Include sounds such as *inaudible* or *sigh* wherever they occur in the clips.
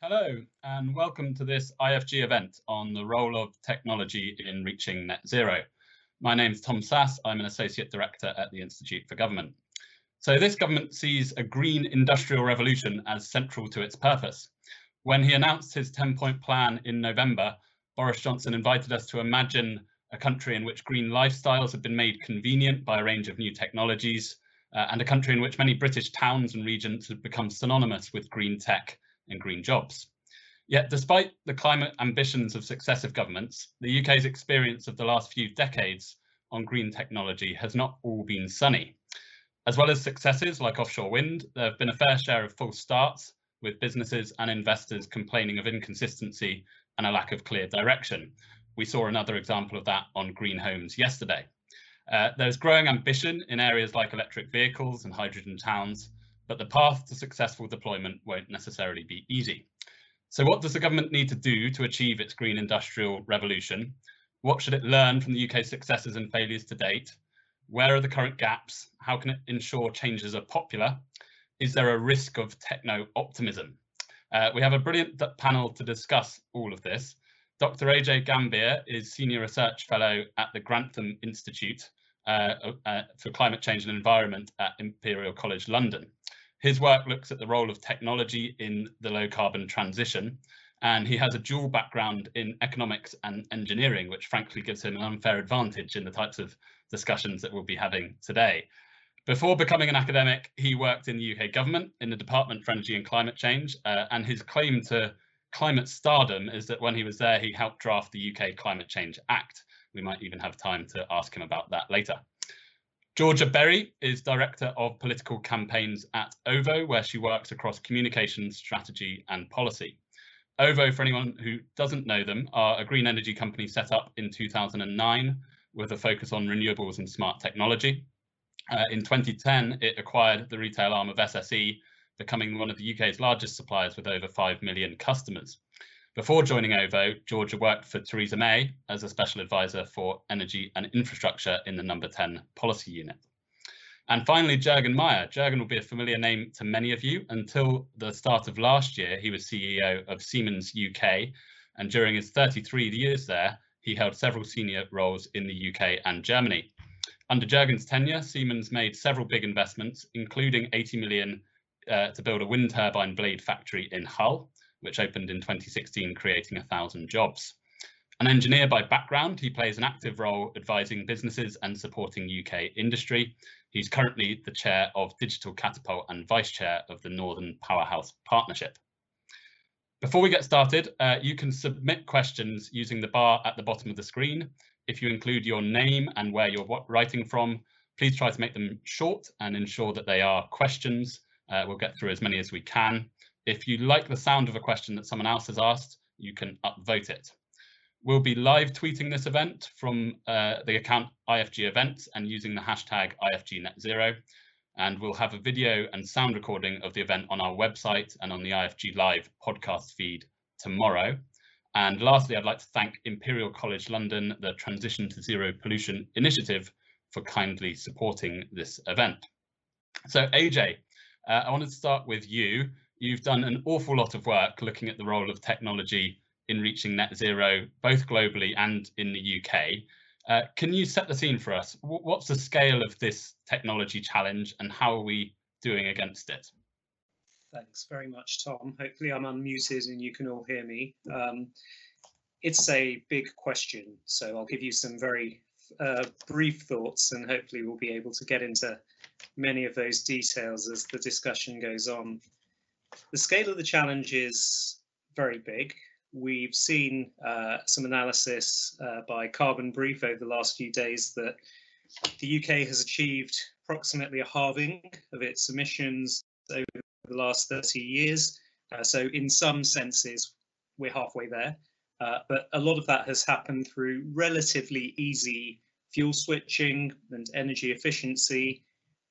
Hello, and welcome to this IFG event on the role of technology in reaching net zero. My name is Tom Sasse. I'm an Associate Director at the Institute for Government. So this government sees a green industrial revolution as central to its purpose. When he announced his 10-point plan in November, Boris Johnson invited us to imagine a country in which green lifestyles have been made convenient by a range of new technologies, uh, and a country in which many British towns and regions have become synonymous with green tech and green jobs. Yet, despite the climate ambitions of successive governments, the UK's experience of the last few decades on green technology has not all been sunny. As well as successes like offshore wind, there have been a fair share of false starts, with businesses and investors complaining of inconsistency and a lack of clear direction. We saw another example of that on green homes yesterday. Uh, there's growing ambition in areas like electric vehicles and hydrogen towns, but the path to successful deployment won't necessarily be easy. So what does the government need to do to achieve its green industrial revolution? What should it learn from the UK's successes and failures to date? Where are the current gaps? How can it ensure changes are popular? Is there a risk of techno-optimism? Uh, we have a brilliant panel to discuss all of this. Dr. AJ Gambhir is Senior Research Fellow at the Grantham Institute uh, uh, for Climate Change and Environment at Imperial College London. His work looks at the role of technology in the low carbon transition, and he has a dual background in economics and engineering, which frankly gives him an unfair advantage in the types of discussions that we'll be having today. Before becoming an academic, he worked in the UK government in the Department for Energy and Climate Change, uh, and his claim to climate stardom is that when he was there, he helped draft the UK Climate Change Act. We might even have time to ask him about that later. Georgia Berry is Director of Political Campaigns at OVO, where she works across communications, strategy and policy. OVO, for anyone who doesn't know them, are a green energy company set up in 2009 with a focus on renewables and smart technology. Uh, in 2010, it acquired the retail arm of SSE, becoming one of the UK's largest suppliers with over 5 million customers. Before joining OVO, Georgia worked for Theresa May as a special advisor for energy and infrastructure in the number 10 policy unit. And finally, Jurgen Maier. Jurgen will be a familiar name to many of you. Until the start of last year, he was CEO of Siemens UK. And during his 33 years there, he held several senior roles in the UK and Germany. Under Jurgen's tenure, Siemens made several big investments, including 80 million uh, to build a wind turbine blade factory in Hull, which opened in 2016, creating a thousand jobs. An engineer by background, he plays an active role advising businesses and supporting UK industry. He's currently the chair of Digital Catapult and vice chair of the Northern Powerhouse Partnership. Before we get started, uh, you can submit questions using the bar at the bottom of the screen. If you include your name and where you're writing from, please try to make them short and ensure that they are questions. Uh, we'll get through as many as we can. If you like the sound of a question that someone else has asked, you can upvote it. We'll be live tweeting this event from uh, the account IFG events and using the hashtag IFGNetZero. And we'll have a video and sound recording of the event on our website and on the IFG Live podcast feed tomorrow. And lastly, I'd like to thank Imperial College London, the Transition to Zero Pollution Initiative, for kindly supporting this event. So AJ, uh, I wanted to start with you. You've done an awful lot of work looking at the role of technology in reaching net zero, both globally and in the UK. Uh, can you set the scene for us? What's the scale of this technology challenge and how are we doing against it? Thanks very much, Tom. Hopefully I'm unmuted and you can all hear me. Um, it's a big question, so I'll give you some very uh, brief thoughts and hopefully we'll be able to get into many of those details as the discussion goes on. The scale of the challenge is very big. We've seen uh, some analysis uh, by Carbon Brief over the last few days that the UK has achieved approximately a halving of its emissions over the last 30 years. Uh, so in some senses, we're halfway there. Uh, but a lot of that has happened through relatively easy fuel switching and energy efficiency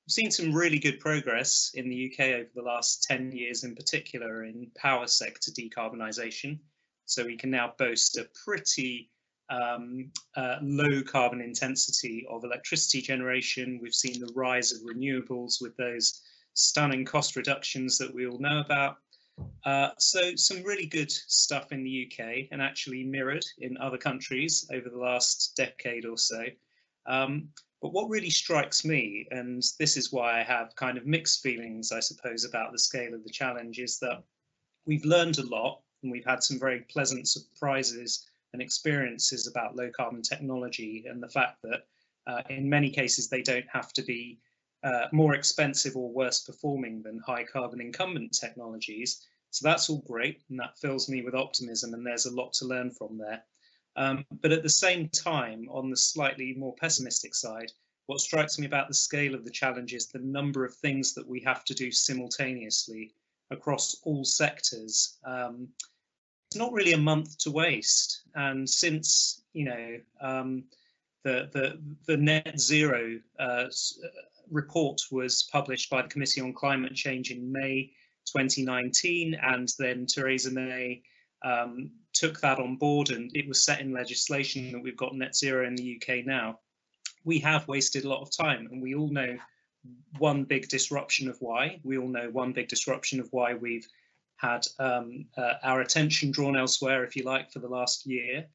We've seen some really good progress in the UK over the last 10 years in particular in power sector decarbonisation. So we can now boast a pretty um, uh, low carbon intensity of electricity generation. We've seen the rise of renewables with those stunning cost reductions that we all know about. Uh, so some really good stuff in the UK and actually mirrored in other countries over the last decade or so. Um, but what really strikes me, and this is why I have kind of mixed feelings, I suppose, about the scale of the challenge, is that we've learned a lot and we've had some very pleasant surprises and experiences about low carbon technology and the fact that uh, in many cases they don't have to be uh, more expensive or worse performing than high carbon incumbent technologies. So that's all great and that fills me with optimism and there's a lot to learn from there. Um, but at the same time, on the slightly more pessimistic side, what strikes me about the scale of the challenge is the number of things that we have to do simultaneously across all sectors. Um, it's not really a month to waste. And since, you know, um, the, the, the net zero uh, report was published by the Committee on Climate Change in May 2019, and then Theresa May um, took that on board and it was set in legislation that we've got net zero in the UK now. We have wasted a lot of time and we all know one big disruption of why. We all know one big disruption of why we've had um, uh, our attention drawn elsewhere, if you like, for the last year.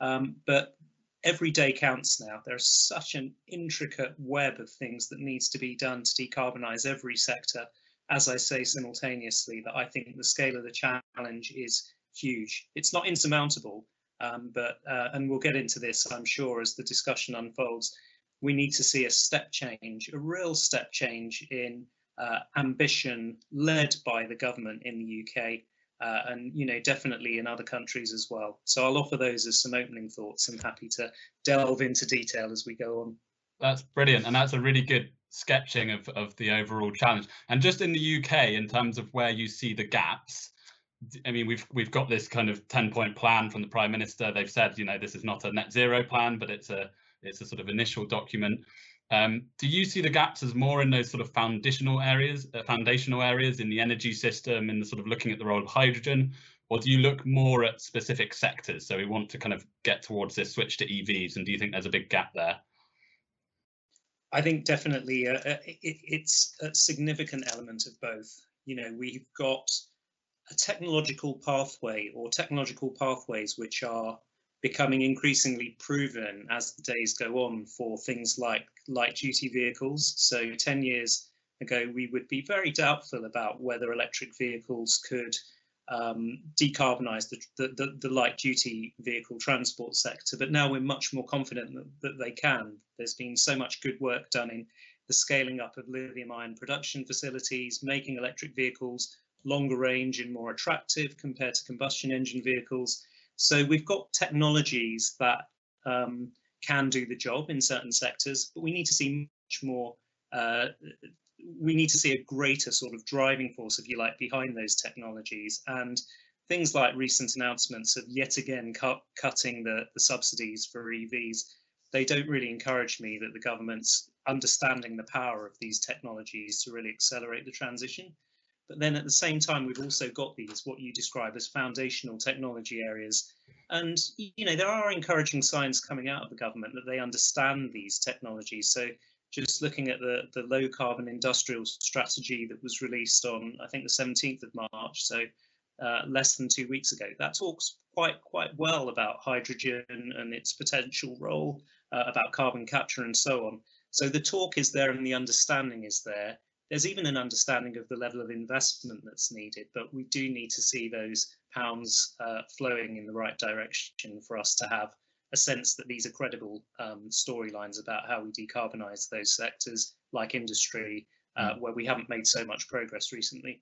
Um, but every day counts now. There's such an intricate web of things that needs to be done to decarbonize every sector, as I say simultaneously, that I think the scale of the challenge is huge. It's not insurmountable, um, but, uh, and we'll get into this, I'm sure, as the discussion unfolds. We need to see a step change, a real step change in uh, ambition led by the government in the UK uh, and you know definitely in other countries as well. So I'll offer those as some opening thoughts. I'm happy to delve into detail as we go on. That's brilliant, and that's a really good sketching of of the overall challenge. And just in the UK, in terms of where you see the gaps. I mean, we've we've got this kind of ten point plan from the Prime Minister. They've said, you know, this is not a net zero plan, but it's a it's a sort of initial document. Um, do you see the gaps as more in those sort of foundational areas, uh, foundational areas in the energy system, in the sort of looking at the role of hydrogen, or do you look more at specific sectors? So we want to kind of get towards this switch to EVs, and do you think there's a big gap there? I think definitely uh, uh it, it's a significant element of both. You know, we've got a technological pathway or technological pathways which are becoming increasingly proven as the days go on for things like light duty vehicles. So 10 years ago, we would be very doubtful about whether electric vehicles could um, decarbonize the, the, the, light duty vehicle transport sector, but now we're much more confident that, that they can. There's been so much good work done in the scaling up of lithium ion production facilities, making electric vehicles longer range and more attractive compared to combustion engine vehicles. So we've got technologies that um, can do the job in certain sectors, but we need to see much more. Uh, we need to see a greater sort of driving force, if you like, behind those technologies. And things like recent announcements of yet again cut, cutting the, the subsidies for EVs, they don't really encourage me that the government's understanding the power of these technologies to really accelerate the transition. But then at the same time, we've also got these, what you describe as foundational technology areas. And, you know, there are encouraging signs coming out of the government that they understand these technologies. So just looking at the, the low carbon industrial strategy that was released on, I think, the 17th of March, so uh, less than two weeks ago, that talks quite, quite well about hydrogen and its potential role, uh, about carbon capture and so on. So the talk is there and the understanding is there there's even an understanding of the level of investment that's needed, but we do need to see those pounds uh, flowing in the right direction for us to have a sense that these are credible um, storylines about how we decarbonize those sectors like industry, uh, mm. where we haven't made so much progress recently.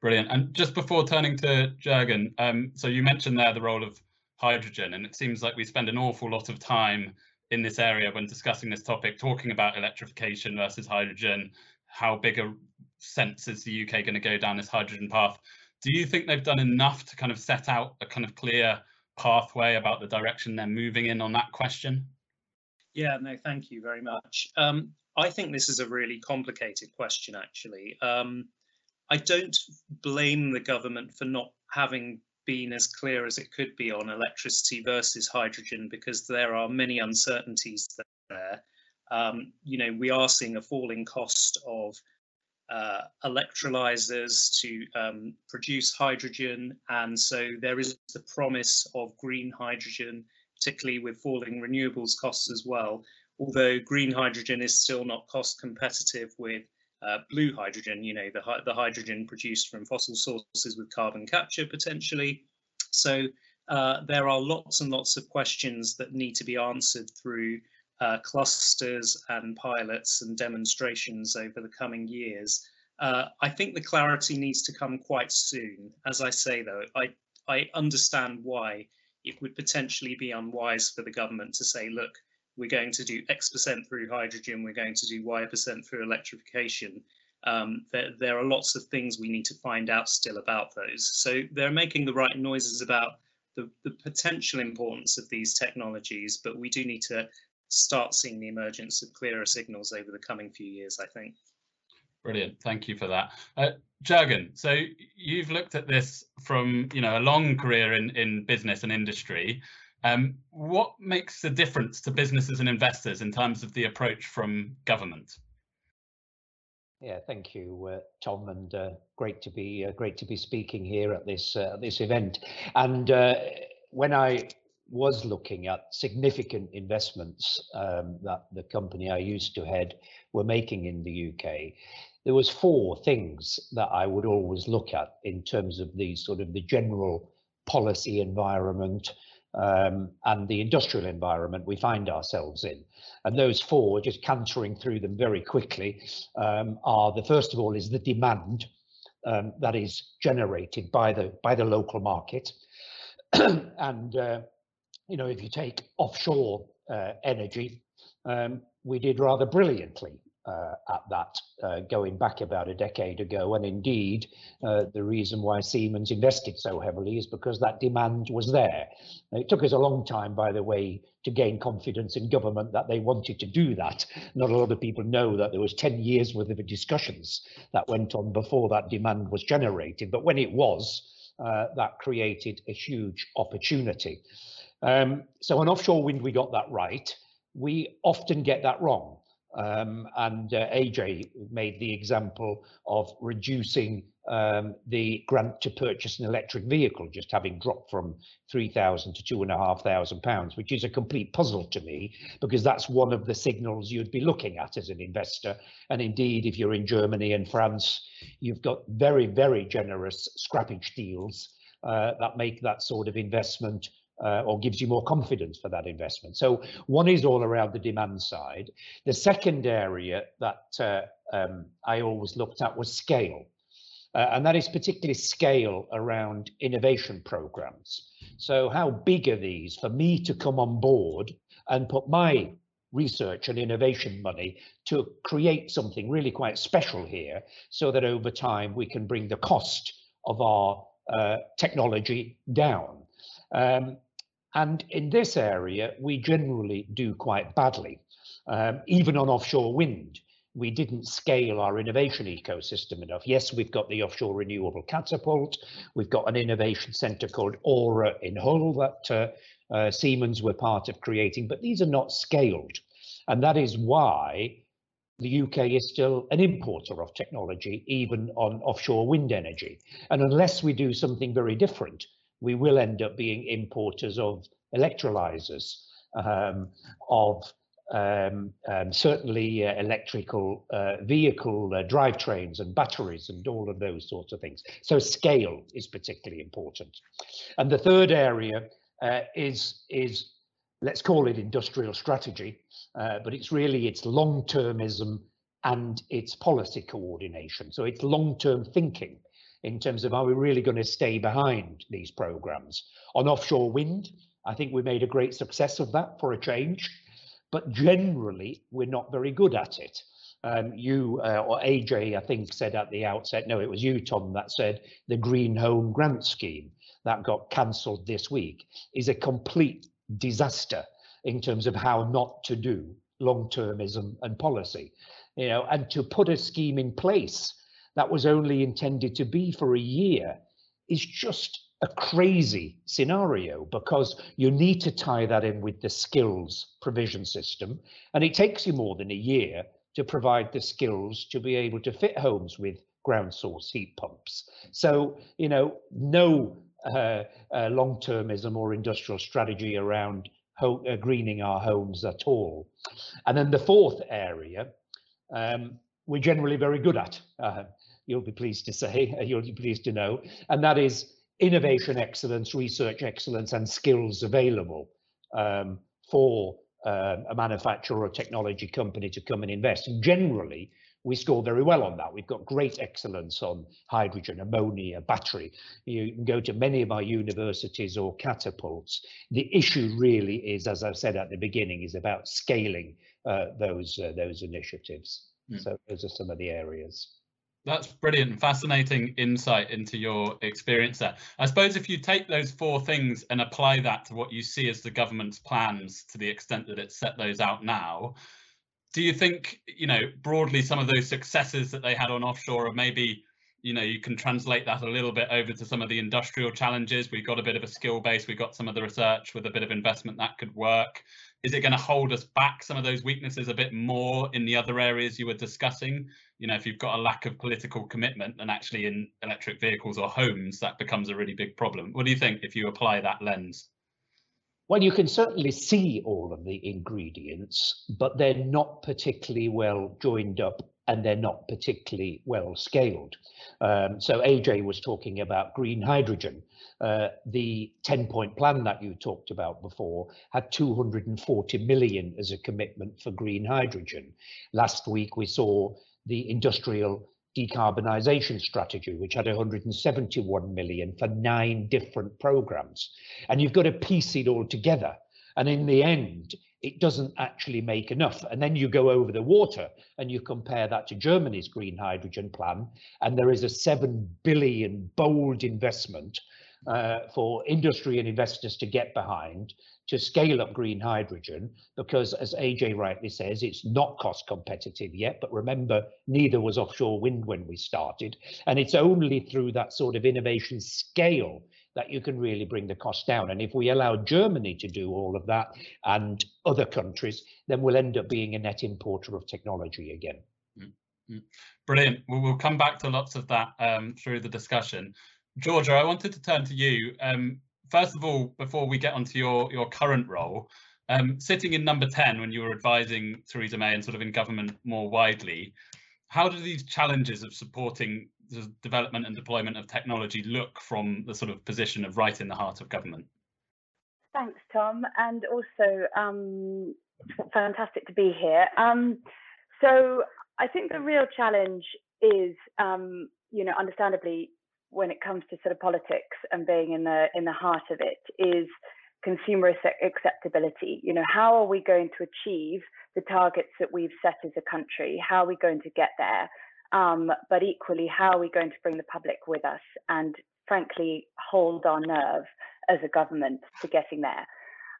Brilliant. And just before turning to Jürgen, um, so you mentioned there the role of hydrogen, and it seems like we spend an awful lot of time in this area when discussing this topic, talking about electrification versus hydrogen, how big a sense is the UK going to go down this hydrogen path? Do you think they've done enough to kind of set out a kind of clear pathway about the direction they're moving in on that question? Yeah, no, thank you very much. Um, I think this is a really complicated question, actually. Um, I don't blame the government for not having been as clear as it could be on electricity versus hydrogen because there are many uncertainties there um, you know, we are seeing a falling cost of uh, electrolyzers to um, produce hydrogen. And so there is the promise of green hydrogen, particularly with falling renewables costs as well. Although green hydrogen is still not cost competitive with uh, blue hydrogen, you know, the, the hydrogen produced from fossil sources with carbon capture potentially. So uh, there are lots and lots of questions that need to be answered through uh, clusters and pilots and demonstrations over the coming years. Uh, I think the clarity needs to come quite soon. As I say, though, I, I understand why it would potentially be unwise for the government to say, look, we're going to do X percent through hydrogen, we're going to do Y percent through electrification. Um, there, there, are lots of things we need to find out still about those. So they're making the right noises about the, the potential importance of these technologies, but we do need to start seeing the emergence of clearer signals over the coming few years, I think. Brilliant, thank you for that. Uh, Jürgen, so you've looked at this from you know a long career in, in business and industry. Um, what makes the difference to businesses and investors in terms of the approach from government? Yeah, thank you, uh, Tom, and uh, great to be uh, great to be speaking here at this uh, this event. And uh, when I was looking at significant investments um, that the company I used to head were making in the UK, there was four things that I would always look at in terms of the sort of the general policy environment um, and the industrial environment we find ourselves in. And those four, just cantering through them very quickly, um, are the first of all is the demand um, that is generated by the by the local market, *clears throat* and uh, you know, if you take offshore uh, energy, um, we did rather brilliantly uh, at that uh, going back about a decade ago. And indeed, uh, the reason why Siemens invested so heavily is because that demand was there. It took us a long time, by the way, to gain confidence in government that they wanted to do that. Not a lot of people know that there was 10 years worth of discussions that went on before that demand was generated. But when it was, uh, that created a huge opportunity. Um, so on offshore wind, we got that right. We often get that wrong. Um, and uh, AJ made the example of reducing um, the grant to purchase an electric vehicle, just having dropped from 3,000 to two and a half thousand pounds, which is a complete puzzle to me, because that's one of the signals you'd be looking at as an investor. And indeed, if you're in Germany and France, you've got very, very generous scrappage deals uh, that make that sort of investment uh, or gives you more confidence for that investment. So one is all around the demand side. The second area that uh, um, I always looked at was scale. Uh, and that is particularly scale around innovation programs. So how big are these for me to come on board and put my research and innovation money to create something really quite special here so that over time we can bring the cost of our uh, technology down. Um, and in this area, we generally do quite badly. Um, even on offshore wind, we didn't scale our innovation ecosystem enough. Yes, we've got the offshore renewable catapult. We've got an innovation center called Aura in Hull that uh, uh, Siemens were part of creating, but these are not scaled. And that is why the UK is still an importer of technology, even on offshore wind energy. And unless we do something very different, we will end up being importers of electrolyzers, um, of um, um, certainly uh, electrical uh, vehicle uh, drivetrains and batteries and all of those sorts of things. So scale is particularly important. And the third area uh, is, is, let's call it industrial strategy, uh, but it's really, it's long-termism and it's policy coordination. So it's long-term thinking in terms of are we really going to stay behind these programs? On offshore wind, I think we made a great success of that for a change, but generally we're not very good at it. Um, you uh, or AJ, I think, said at the outset, no, it was you, Tom, that said the Green Home Grant Scheme that got cancelled this week is a complete disaster in terms of how not to do long-termism and policy. You know, and to put a scheme in place that was only intended to be for a year is just a crazy scenario because you need to tie that in with the skills provision system and it takes you more than a year to provide the skills to be able to fit homes with ground source heat pumps. So, you know, no uh, uh, long-termism or industrial strategy around uh, greening our homes at all. And then the fourth area, um, we're generally very good at, uh, you'll be pleased to say, *laughs* you'll be pleased to know, and that is innovation excellence, research excellence, and skills available um, for um, a manufacturer or a technology company to come and invest. And generally, we score very well on that. We've got great excellence on hydrogen, ammonia, battery. You can go to many of our universities or catapults. The issue really is, as I've said at the beginning, is about scaling uh, those uh, those initiatives. Mm. So those are some of the areas. That's brilliant, and fascinating insight into your experience there. I suppose if you take those four things and apply that to what you see as the government's plans to the extent that it's set those out now, do you think you know broadly some of those successes that they had on offshore or maybe you know you can translate that a little bit over to some of the industrial challenges? We've got a bit of a skill base we've got some of the research with a bit of investment that could work. Is it going to hold us back some of those weaknesses a bit more in the other areas you were discussing you know if you've got a lack of political commitment and actually in electric vehicles or homes that becomes a really big problem what do you think if you apply that lens well, you can certainly see all of the ingredients, but they're not particularly well joined up and they're not particularly well scaled. Um, so AJ was talking about green hydrogen. Uh, the 10 point plan that you talked about before had 240 million as a commitment for green hydrogen. Last week we saw the industrial decarbonisation strategy, which had 171 million for nine different programs. And you've got to piece it all together. And in the end, it doesn't actually make enough. And then you go over the water and you compare that to Germany's green hydrogen plan, and there is a 7 billion bold investment uh, for industry and investors to get behind to scale up green hydrogen because as AJ rightly says, it's not cost competitive yet. But remember, neither was offshore wind when we started. And it's only through that sort of innovation scale that you can really bring the cost down. And if we allow Germany to do all of that and other countries, then we'll end up being a net importer of technology again. Mm-hmm. Brilliant. Well, we'll come back to lots of that um, through the discussion. Georgia, I wanted to turn to you. Um, first of all, before we get onto your, your current role, um, sitting in number 10 when you were advising Theresa May and sort of in government more widely, how do these challenges of supporting the development and deployment of technology look from the sort of position of right in the heart of government? Thanks, Tom, and also um, fantastic to be here. Um, so I think the real challenge is, um, you know, understandably, when it comes to sort of politics and being in the in the heart of it is consumer acceptability. You know, how are we going to achieve the targets that we've set as a country? How are we going to get there? Um, but equally, how are we going to bring the public with us and, frankly, hold our nerve as a government to getting there?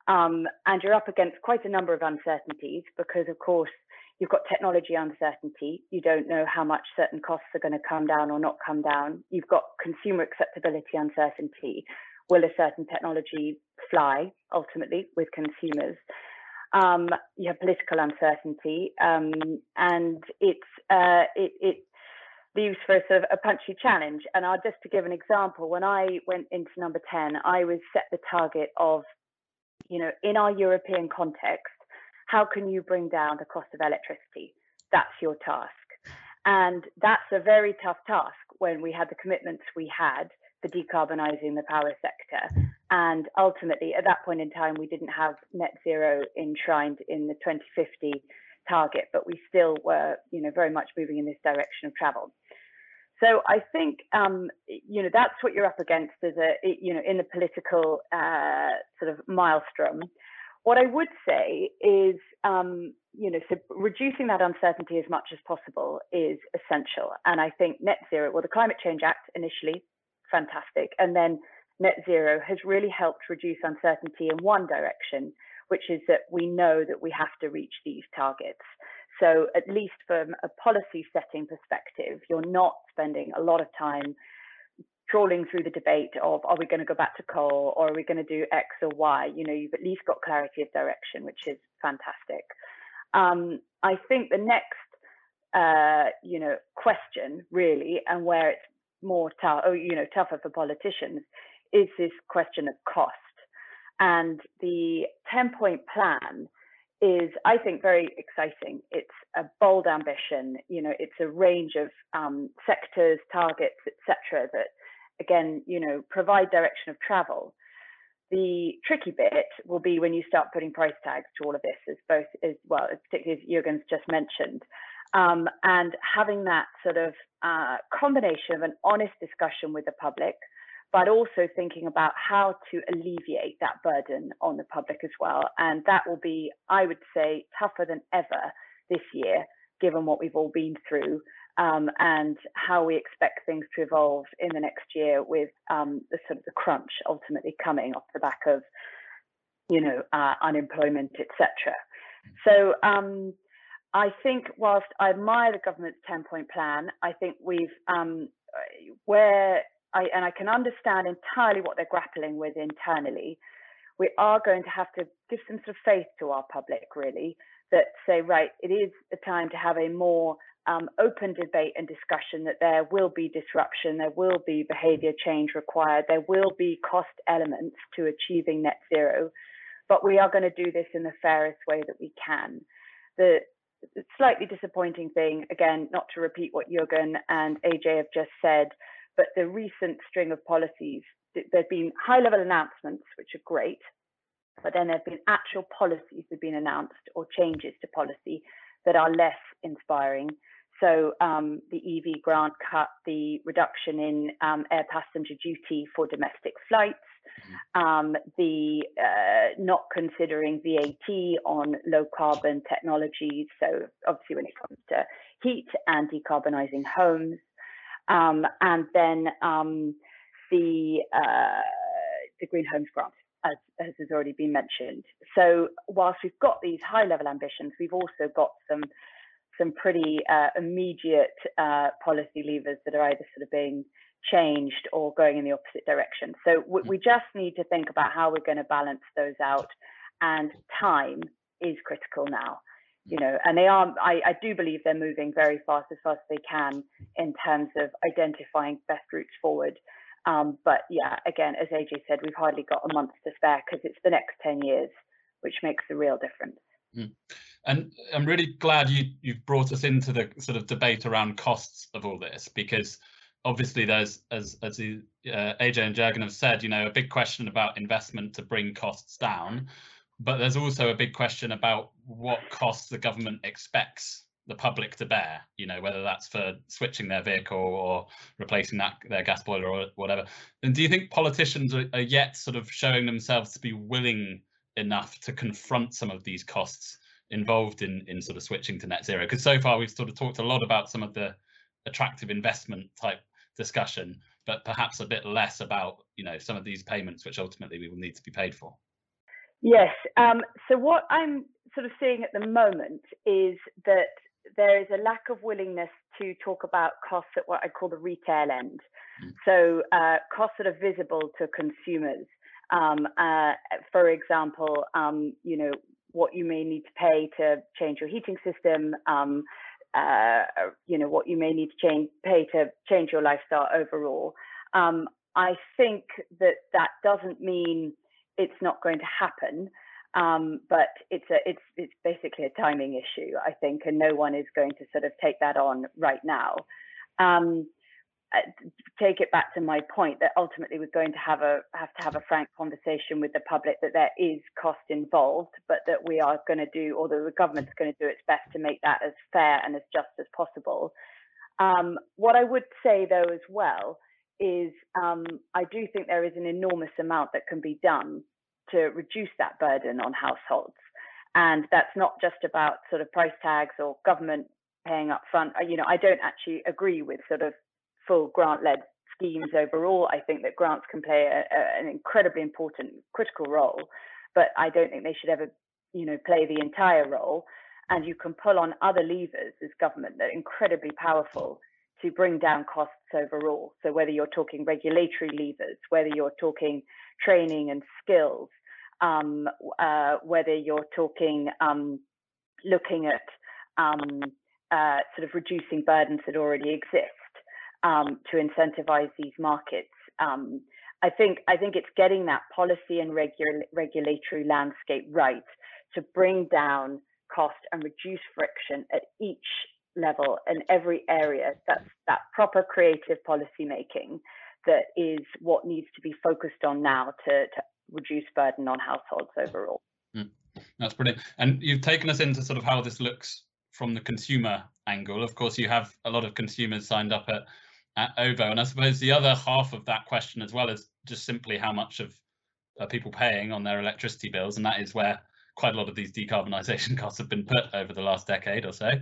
Um, and you're up against quite a number of uncertainties because, of course, You've got technology uncertainty. You don't know how much certain costs are going to come down or not come down. You've got consumer acceptability uncertainty. Will a certain technology fly ultimately with consumers? Um, you have political uncertainty, um, and it's uh, it, it leaves for a sort of a punchy challenge. And I'll just to give an example, when I went into number 10, I was set the target of, you know, in our European context, how can you bring down the cost of electricity? That's your task. And that's a very tough task when we had the commitments we had for decarbonising the power sector. And ultimately, at that point in time, we didn't have net zero enshrined in the 2050 target, but we still were, you know, very much moving in this direction of travel. So I think, um, you know, that's what you're up against as a, you know, in the political uh, sort of maelstrom. What I would say is, um, you know, so reducing that uncertainty as much as possible is essential. And I think net zero, well, the Climate Change Act initially, fantastic. And then net zero has really helped reduce uncertainty in one direction, which is that we know that we have to reach these targets. So, at least from a policy setting perspective, you're not spending a lot of time trawling through the debate of are we going to go back to coal or are we going to do X or Y? You know, you've at least got clarity of direction, which is fantastic. Um, I think the next uh, you know, question really, and where it's more tough, oh, you know, tougher for politicians, is this question of cost. And the 10 point plan is, I think, very exciting. It's a bold ambition. You know, it's a range of um, sectors, targets, etc. That, again, you know, provide direction of travel. The tricky bit will be when you start putting price tags to all of this, as both as well, as particularly as Jürgen's just mentioned, um, and having that sort of uh, combination of an honest discussion with the public, but also thinking about how to alleviate that burden on the public as well. And that will be, I would say, tougher than ever this year, given what we've all been through um, and how we expect things to evolve in the next year with um, the sort of the crunch ultimately coming off the back of, you know, uh, unemployment, etc. So um, I think whilst I admire the government's 10 point plan, I think we've um, where I, and I can understand entirely what they're grappling with internally. We are going to have to give some sort of faith to our public, really, that say, right, it is a time to have a more um, open debate and discussion that there will be disruption, there will be behavior change required, there will be cost elements to achieving net zero, but we are going to do this in the fairest way that we can. The slightly disappointing thing, again, not to repeat what Jürgen and AJ have just said, but the recent string of policies, there've been high level announcements, which are great, but then there have been actual policies that have been announced or changes to policy that are less inspiring. So um, the EV grant cut, the reduction in um, air passenger duty for domestic flights, mm-hmm. um, the uh, not considering VAT on low carbon technologies. So obviously when it comes to heat and decarbonising homes, um, and then um, the uh, the Green Homes Grant. As, as has already been mentioned. So whilst we've got these high level ambitions, we've also got some some pretty uh, immediate uh, policy levers that are either sort of being changed or going in the opposite direction. So we, we just need to think about how we're going to balance those out, and time is critical now. You know, and they are. I, I do believe they're moving very fast, as fast as they can, in terms of identifying best routes forward. Um, but yeah, again, as AJ said, we've hardly got a month to spare because it's the next 10 years, which makes the real difference. Mm. And I'm really glad you you've brought us into the sort of debate around costs of all this because obviously there's as as the, uh, AJ and Jürgen have said, you know, a big question about investment to bring costs down, but there's also a big question about what costs the government expects the public to bear you know whether that's for switching their vehicle or replacing that their gas boiler or whatever and do you think politicians are, are yet sort of showing themselves to be willing enough to confront some of these costs involved in in sort of switching to net zero? Because so far we've sort of talked a lot about some of the attractive investment type discussion but perhaps a bit less about you know some of these payments which ultimately we will need to be paid for. Yes um, so what i'm sort of seeing at the moment is that there is a lack of willingness to talk about costs at what i call the retail end. Mm. so uh, costs that are visible to consumers um, uh, for example, um, you know, what you may need to pay to change your heating system, um, uh, you know, what you may need to change, pay to change your lifestyle overall. Um, I think that that doesn't mean it's not going to happen, um, but it's a, it's it's basically a timing issue, I think, and no one is going to sort of take that on right now. Um, take it back to my point that ultimately we're going to have a have to have a frank conversation with the public that there is cost involved, but that we are going to do, or the government's going to do its best to make that as fair and as just as possible. Um, what I would say though as well is um, I do think there is an enormous amount that can be done to reduce that burden on households, and that's not just about sort of price tags or government paying up front. Uh, you know, I don't actually agree with sort of full grant-led schemes overall. I think that grants can play a, a, an incredibly important, critical role, but I don't think they should ever, you know, play the entire role. And you can pull on other levers as government that are incredibly powerful to bring down costs overall. So whether you're talking regulatory levers, whether you're talking training and skills, um, uh, whether you're talking um, looking at um, uh, sort of reducing burdens that already exist um, to incentivize these markets. Um, I think I think it's getting that policy and regu regulatory landscape right to bring down cost and reduce friction at each level and every area. That's that proper creative policy making that is what needs to be focused on now to, to reduce burden on households overall. Mm, that's brilliant. And you've taken us into sort of how this looks from the consumer angle. Of course, you have a lot of consumers signed up at, at OVO. And I suppose the other half of that question as well is just simply how much of are people paying on their electricity bills. And that is where quite a lot of these decarbonisation *laughs* costs have been put over the last decade or so.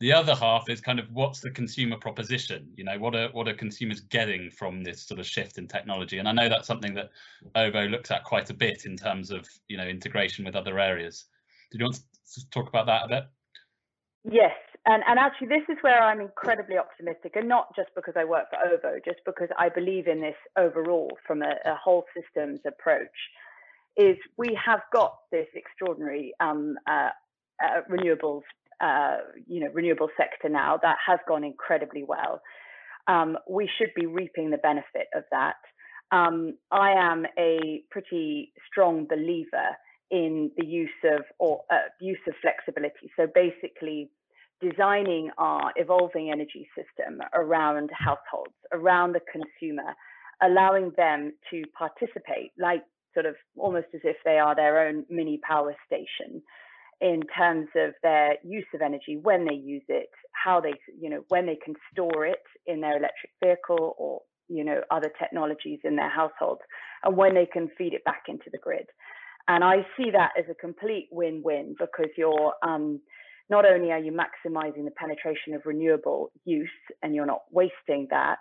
The other half is kind of what's the consumer proposition? You know, what are what are consumers getting from this sort of shift in technology? And I know that's something that OVO looks at quite a bit in terms of you know integration with other areas. Did you want to talk about that a bit? Yes, and and actually this is where I'm incredibly optimistic, and not just because I work for OVO, just because I believe in this overall from a, a whole systems approach. Is we have got this extraordinary um, uh, uh, renewables uh, you know, renewable sector now. That has gone incredibly well. Um, we should be reaping the benefit of that. Um, I am a pretty strong believer in the use of or uh, use of flexibility. So basically, designing our evolving energy system around households, around the consumer, allowing them to participate, like sort of almost as if they are their own mini power station in terms of their use of energy when they use it, how they, you know, when they can store it in their electric vehicle or, you know, other technologies in their household, and when they can feed it back into the grid. And I see that as a complete win-win because you're um, not only are you maximizing the penetration of renewable use and you're not wasting that,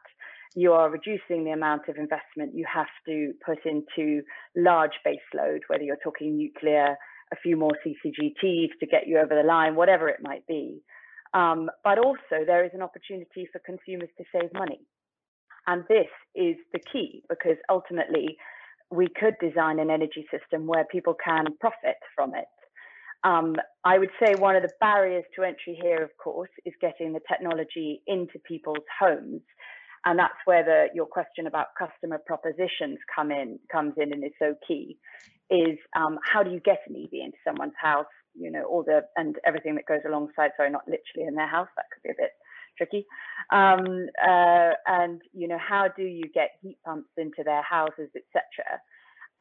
you are reducing the amount of investment you have to put into large baseload, whether you're talking nuclear, a few more CCGTs to get you over the line, whatever it might be. Um, but also, there is an opportunity for consumers to save money. And this is the key because ultimately, we could design an energy system where people can profit from it. Um, I would say one of the barriers to entry here, of course, is getting the technology into people's homes. And that's where the, your question about customer propositions come in, comes in and is so key is um, how do you get an EV into someone's house, you know, all the and everything that goes alongside. Sorry, not literally in their house. That could be a bit tricky. Um, uh, and you know, how do you get heat pumps into their houses, etc.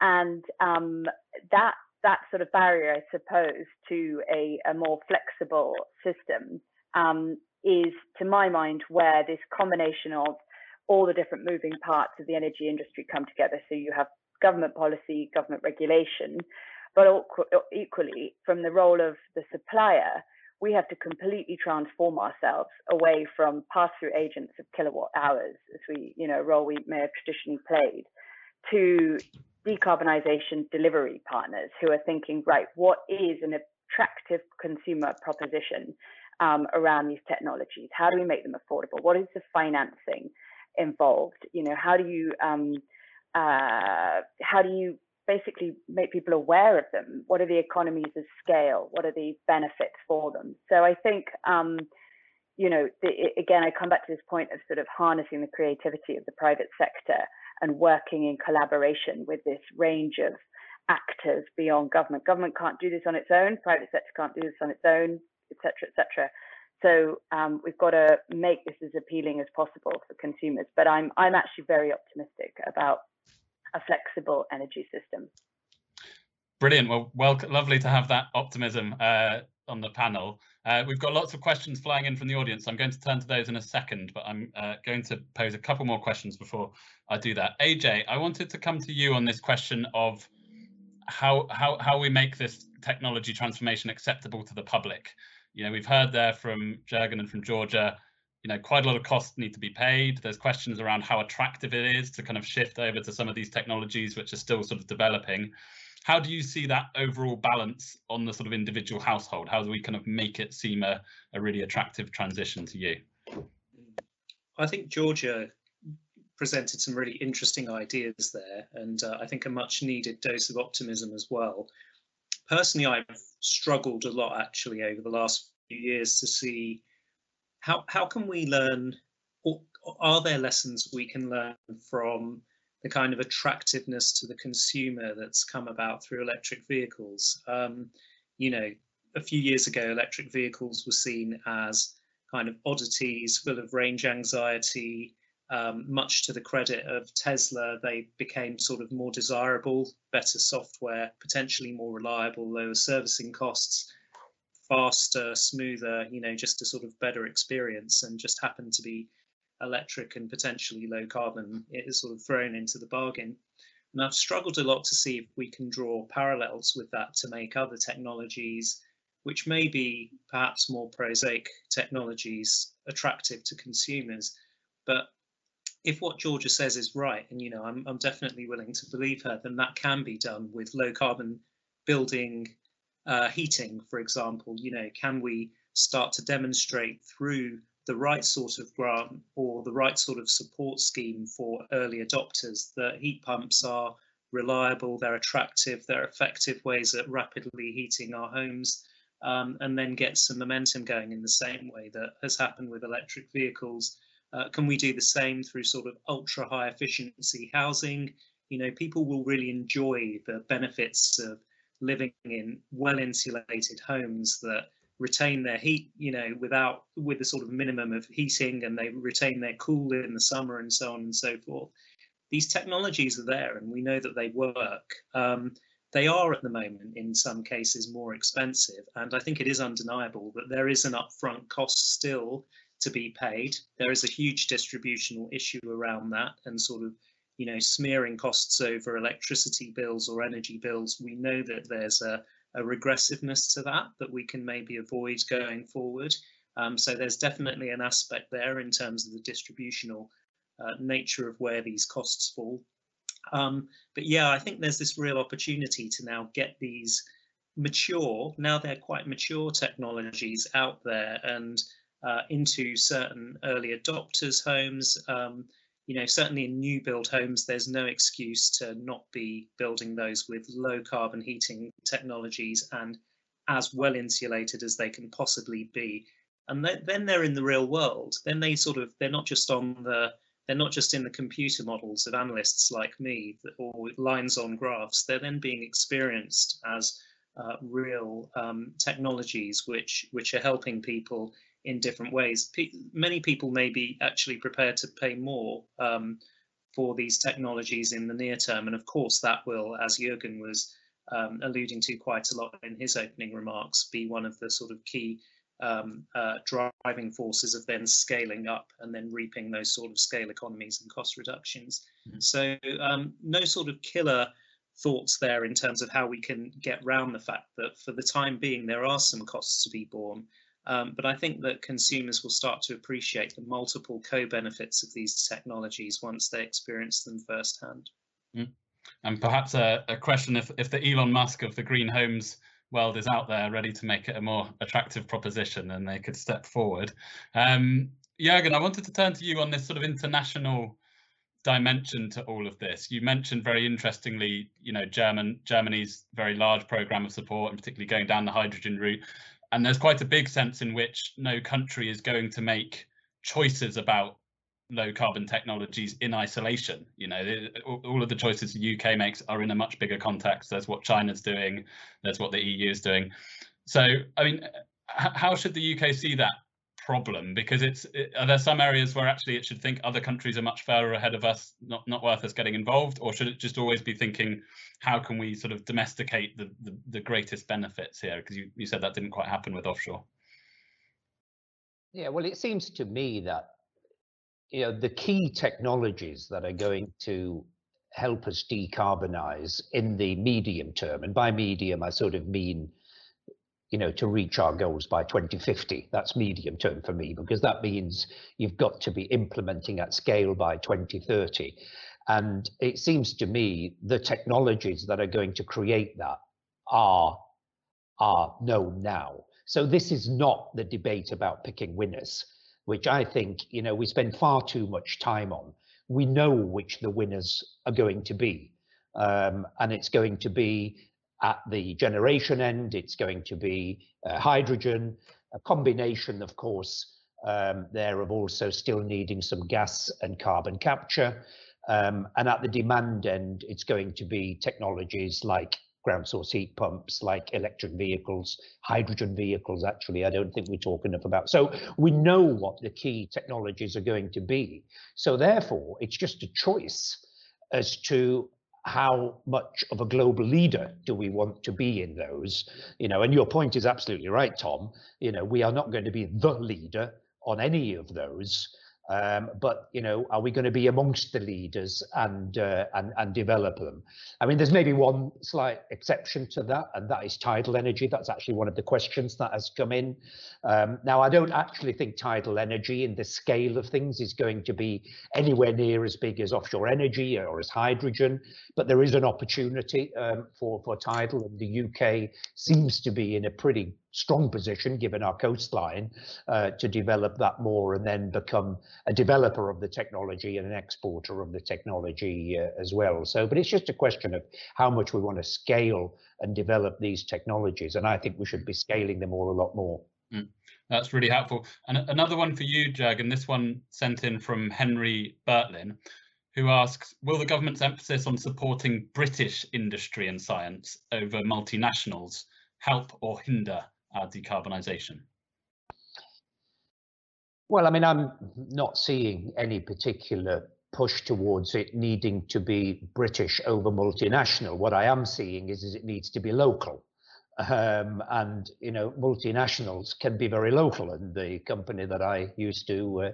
And um, that that sort of barrier, I suppose, to a, a more flexible system um, is, to my mind, where this combination of all the different moving parts of the energy industry come together. So you have government policy, government regulation, but equally from the role of the supplier, we have to completely transform ourselves away from pass-through agents of kilowatt hours, as we, you know, role we may have traditionally played, to decarbonisation delivery partners who are thinking, right, what is an attractive consumer proposition um, around these technologies? How do we make them affordable? What is the financing involved? You know, how do you um, uh, how do you basically make people aware of them? What are the economies of scale? What are the benefits for them? So I think, um, you know, the, again, I come back to this point of sort of harnessing the creativity of the private sector and working in collaboration with this range of actors beyond government. Government can't do this on its own. Private sector can't do this on its own, etc., etc. So um, we've got to make this as appealing as possible for consumers. But I'm I'm actually very optimistic about a flexible energy system. Brilliant. Well, well, lovely to have that optimism uh, on the panel. Uh, we've got lots of questions flying in from the audience. I'm going to turn to those in a second, but I'm uh, going to pose a couple more questions before I do that. AJ, I wanted to come to you on this question of how how how we make this technology transformation acceptable to the public. You know, we've heard there from Jürgen and from Georgia you know, quite a lot of costs need to be paid. There's questions around how attractive it is to kind of shift over to some of these technologies which are still sort of developing. How do you see that overall balance on the sort of individual household? How do we kind of make it seem a, a really attractive transition to you? I think Georgia presented some really interesting ideas there, and uh, I think a much needed dose of optimism as well. Personally, I've struggled a lot actually over the last few years to see how how can we learn? Or are there lessons we can learn from the kind of attractiveness to the consumer that's come about through electric vehicles? Um, you know, a few years ago, electric vehicles were seen as kind of oddities, full of range anxiety. Um, much to the credit of Tesla, they became sort of more desirable, better software, potentially more reliable, lower servicing costs, faster, smoother, you know, just a sort of better experience and just happened to be electric and potentially low carbon. Is sort of thrown into the bargain. And I've struggled a lot to see if we can draw parallels with that to make other technologies which may be perhaps more prosaic technologies attractive to consumers. But if what Georgia says is right, and you know, I'm, I'm definitely willing to believe her, then that can be done with low carbon building uh, heating, for example. You know, can we start to demonstrate through the right sort of grant or the right sort of support scheme for early adopters that heat pumps are reliable, they're attractive, they're effective ways at rapidly heating our homes, um, and then get some momentum going in the same way that has happened with electric vehicles. Uh, can we do the same through sort of ultra high efficiency housing? You know, people will really enjoy the benefits of living in well insulated homes that retain their heat, you know, without with the sort of minimum of heating and they retain their cool in the summer and so on and so forth. These technologies are there and we know that they work. Um, they are at the moment, in some cases, more expensive. And I think it is undeniable that there is an upfront cost still to be paid. There is a huge distributional issue around that and sort of, you know, smearing costs over electricity bills or energy bills. We know that there's a, a regressiveness to that that we can maybe avoid going forward. Um, so there's definitely an aspect there in terms of the distributional uh, nature of where these costs fall. Um, but yeah, I think there's this real opportunity to now get these mature, now they're quite mature technologies out there and uh, into certain early adopters homes. Um, you know, certainly in new build homes, there's no excuse to not be building those with low carbon heating technologies and as well insulated as they can possibly be. And then they're in the real world. Then they sort of, they're not just on the they're not just in the computer models of analysts like me or lines on graphs, they're then being experienced as uh, real um, technologies which, which are helping people in different ways. Pe many people may be actually prepared to pay more um, for these technologies in the near term. And of course, that will, as Jurgen was um, alluding to quite a lot in his opening remarks, be one of the sort of key um, uh, driving forces of then scaling up and then reaping those sort of scale economies and cost reductions. Mm -hmm. So um, no sort of killer thoughts there in terms of how we can get round the fact that for the time being there are some costs to be borne. Um, but I think that consumers will start to appreciate the multiple co-benefits of these technologies once they experience them firsthand. Mm. And perhaps a, a question if, if the Elon Musk of the green homes world is out there ready to make it a more attractive proposition and they could step forward. Um, Jürgen, I wanted to turn to you on this sort of international dimension to all of this. You mentioned very interestingly, you know, German Germany's very large program of support and particularly going down the hydrogen route. And there's quite a big sense in which no country is going to make choices about low carbon technologies in isolation. You know, all of the choices the UK makes are in a much bigger context. There's what China's doing, there's what the EU is doing. So, I mean, how should the UK see that problem? Because it's are there some areas where actually it should think other countries are much further ahead of us, not not worth us getting involved, or should it just always be thinking how can we sort of domesticate the the, the greatest benefits here? Because you, you said that didn't quite happen with offshore. Yeah, well, it seems to me that you know, the key technologies that are going to help us decarbonize in the medium term, and by medium, I sort of mean, you know, to reach our goals by 2050. That's medium term for me, because that means you've got to be implementing at scale by 2030. And it seems to me the technologies that are going to create that are, are known now. So this is not the debate about picking winners which I think, you know, we spend far too much time on. We know which the winners are going to be. Um, and it's going to be at the generation end, it's going to be uh, hydrogen, a combination, of course, um, there of also still needing some gas and carbon capture. Um, and at the demand end, it's going to be technologies like ground source heat pumps, like electric vehicles, hydrogen vehicles, actually, I don't think we talk enough about. So we know what the key technologies are going to be. So therefore, it's just a choice as to how much of a global leader do we want to be in those? You know and your point is absolutely right tom. You know we are not going to be the leader on any of those um, but you know, are we going to be amongst the leaders and, uh, and and develop them? I mean, there's maybe one slight exception to that, and that is tidal energy. That's actually one of the questions that has come in. Um, now, I don't actually think tidal energy in the scale of things is going to be anywhere near as big as offshore energy or as hydrogen, but there is an opportunity um, for for tidal, and the UK seems to be in a pretty strong position given our coastline uh, to develop that more and then become a developer of the technology and an exporter of the technology uh, as well. So, but it's just a question of how much we want to scale and develop these technologies. And I think we should be scaling them all a lot more. Mm, that's really helpful. And another one for you, Jag, and this one sent in from Henry Bertlin, who asks, will the government's emphasis on supporting British industry and science over multinationals help or hinder our decarbonisation? Well, I mean, I'm not seeing any particular push towards it needing to be British over multinational. What I am seeing is, is it needs to be local. Um, and you know multinationals can be very local and the company that i used to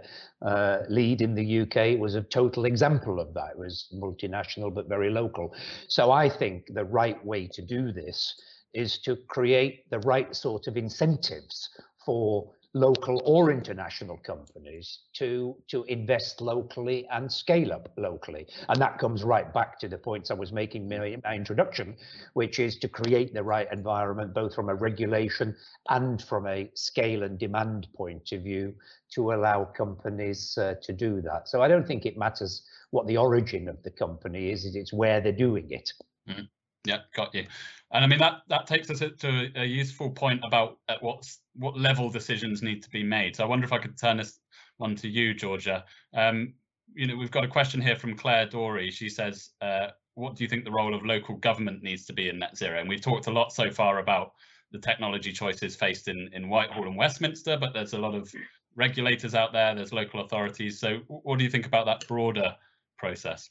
uh, uh, lead in the uk was a total example of that it was multinational but very local so i think the right way to do this is to create the right sort of incentives for local or international companies to to invest locally and scale up locally. And that comes right back to the points i was making in my introduction which is to create the right environment both from a regulation and from a scale and demand point of view to allow companies uh, to do that. So i don't think it matters what the origin of the company is it's where they're doing it. Mm. Yeah, got you. And I mean that that takes us to a useful point about at what what level decisions need to be made. So I wonder if I could turn this one to you, Georgia. Um, you know, we've got a question here from Claire Dory. She says, uh, "What do you think the role of local government needs to be in net zero?" And we've talked a lot so far about the technology choices faced in in Whitehall and Westminster, but there's a lot of regulators out there. There's local authorities. So, what do you think about that broader process?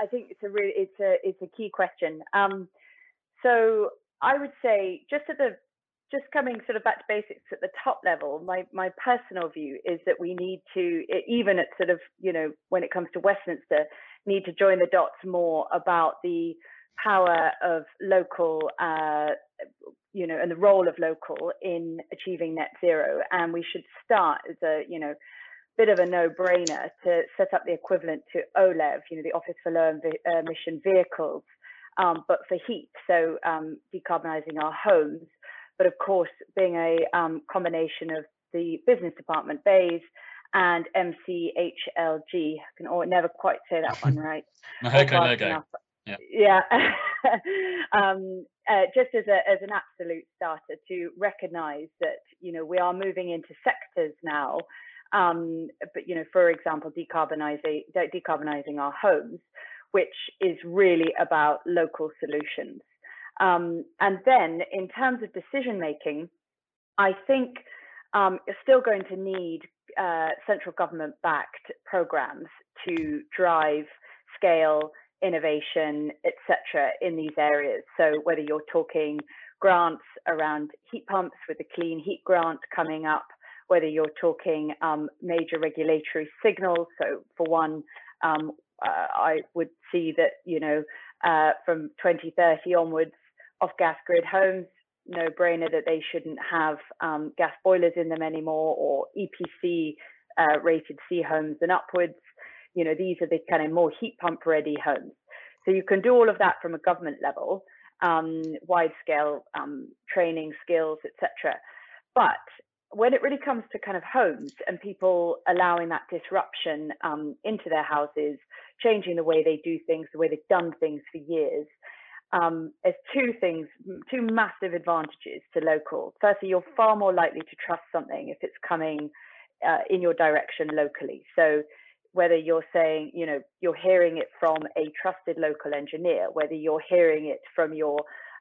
I think it's a really it's a it's a key question. Um, so I would say just at the just coming sort of back to basics at the top level, my my personal view is that we need to even at sort of you know when it comes to Westminster need to join the dots more about the power of local uh, you know and the role of local in achieving net zero and we should start as a you know bit of a no-brainer to set up the equivalent to OLEV, you know, the Office for Low Emission Vehicles, um, but for heat, so um, decarbonising our homes. But of course, being a um, combination of the business department, BEIS, and MCHLG, I can never quite say that one right. *laughs* okay, okay. Yeah. yeah. *laughs* um, uh, just as a as an absolute starter to recognise that you know we are moving into sectors now um, but you know, for example, decarbonizing decarbonizing our homes, which is really about local solutions. Um, and then, in terms of decision making, I think um, you're still going to need uh, central government backed programs to drive scale, innovation, etc., in these areas. So whether you're talking grants around heat pumps with the Clean Heat Grant coming up, whether you're talking um, major regulatory signals. So for one, um, uh, I would see that, you know, uh, from 2030 onwards, off gas grid homes, no brainer that they shouldn't have um, gas boilers in them anymore or EPC uh, rated C homes and upwards. You know, these are the kind of more heat pump ready homes. So you can do all of that from a government level, um, wide scale um, training skills, etc. But when it really comes to kind of homes and people allowing that disruption um, into their houses, changing the way they do things, the way they've done things for years, um, there's two things, two massive advantages to local. Firstly, you're far more likely to trust something if it's coming uh, in your direction locally. So whether you're saying, you know, you're hearing it from a trusted local engineer, whether you're hearing it from your,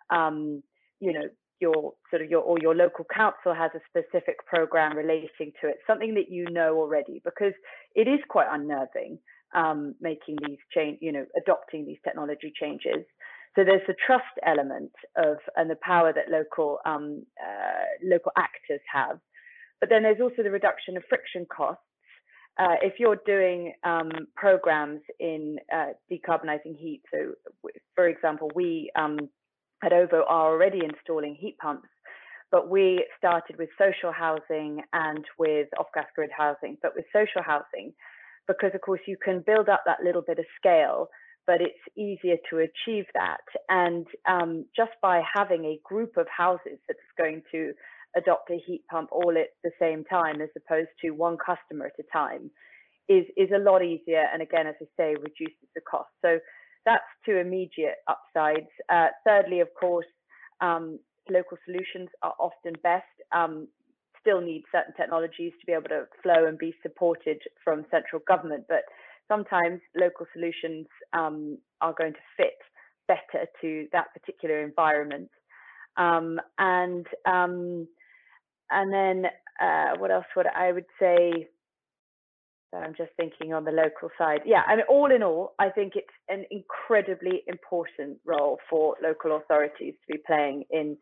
um, you know, your sort of your or your local council has a specific program relating to it, something that you know already, because it is quite unnerving um, making these change, you know, adopting these technology changes. So there's the trust element of and the power that local um, uh, local actors have, but then there's also the reduction of friction costs. Uh, if you're doing um, programs in uh, decarbonizing heat, so for example, we um, at OVO are already installing heat pumps, but we started with social housing and with off-gas grid housing. But with social housing, because of course you can build up that little bit of scale, but it's easier to achieve that. And um, just by having a group of houses that's going to adopt a heat pump all at the same time, as opposed to one customer at a time, is is a lot easier. And again, as I say, reduces the cost. So that's two immediate upsides. Uh, thirdly, of course, um, local solutions are often best. Um, still need certain technologies to be able to flow and be supported from central government, but sometimes local solutions um, are going to fit better to that particular environment. Um, and um, and then uh, what else would I would say? I'm just thinking on the local side. Yeah, I mean, all in all, I think it's an incredibly important role for local authorities to be playing in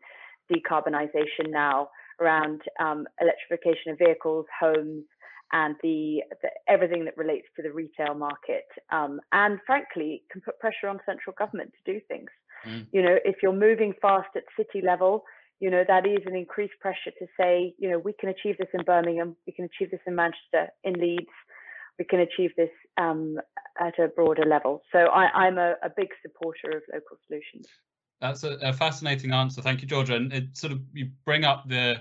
decarbonisation now around um, electrification of vehicles, homes, and the, the, everything that relates to the retail market. Um, and frankly, can put pressure on central government to do things. Mm. You know, if you're moving fast at city level, you know, that is an increased pressure to say, you know, we can achieve this in Birmingham, we can achieve this in Manchester, in Leeds, we can achieve this um, at a broader level. So I, am a, a, big supporter of local solutions. That's a, a, fascinating answer. Thank you, Georgia. And it sort of you bring up the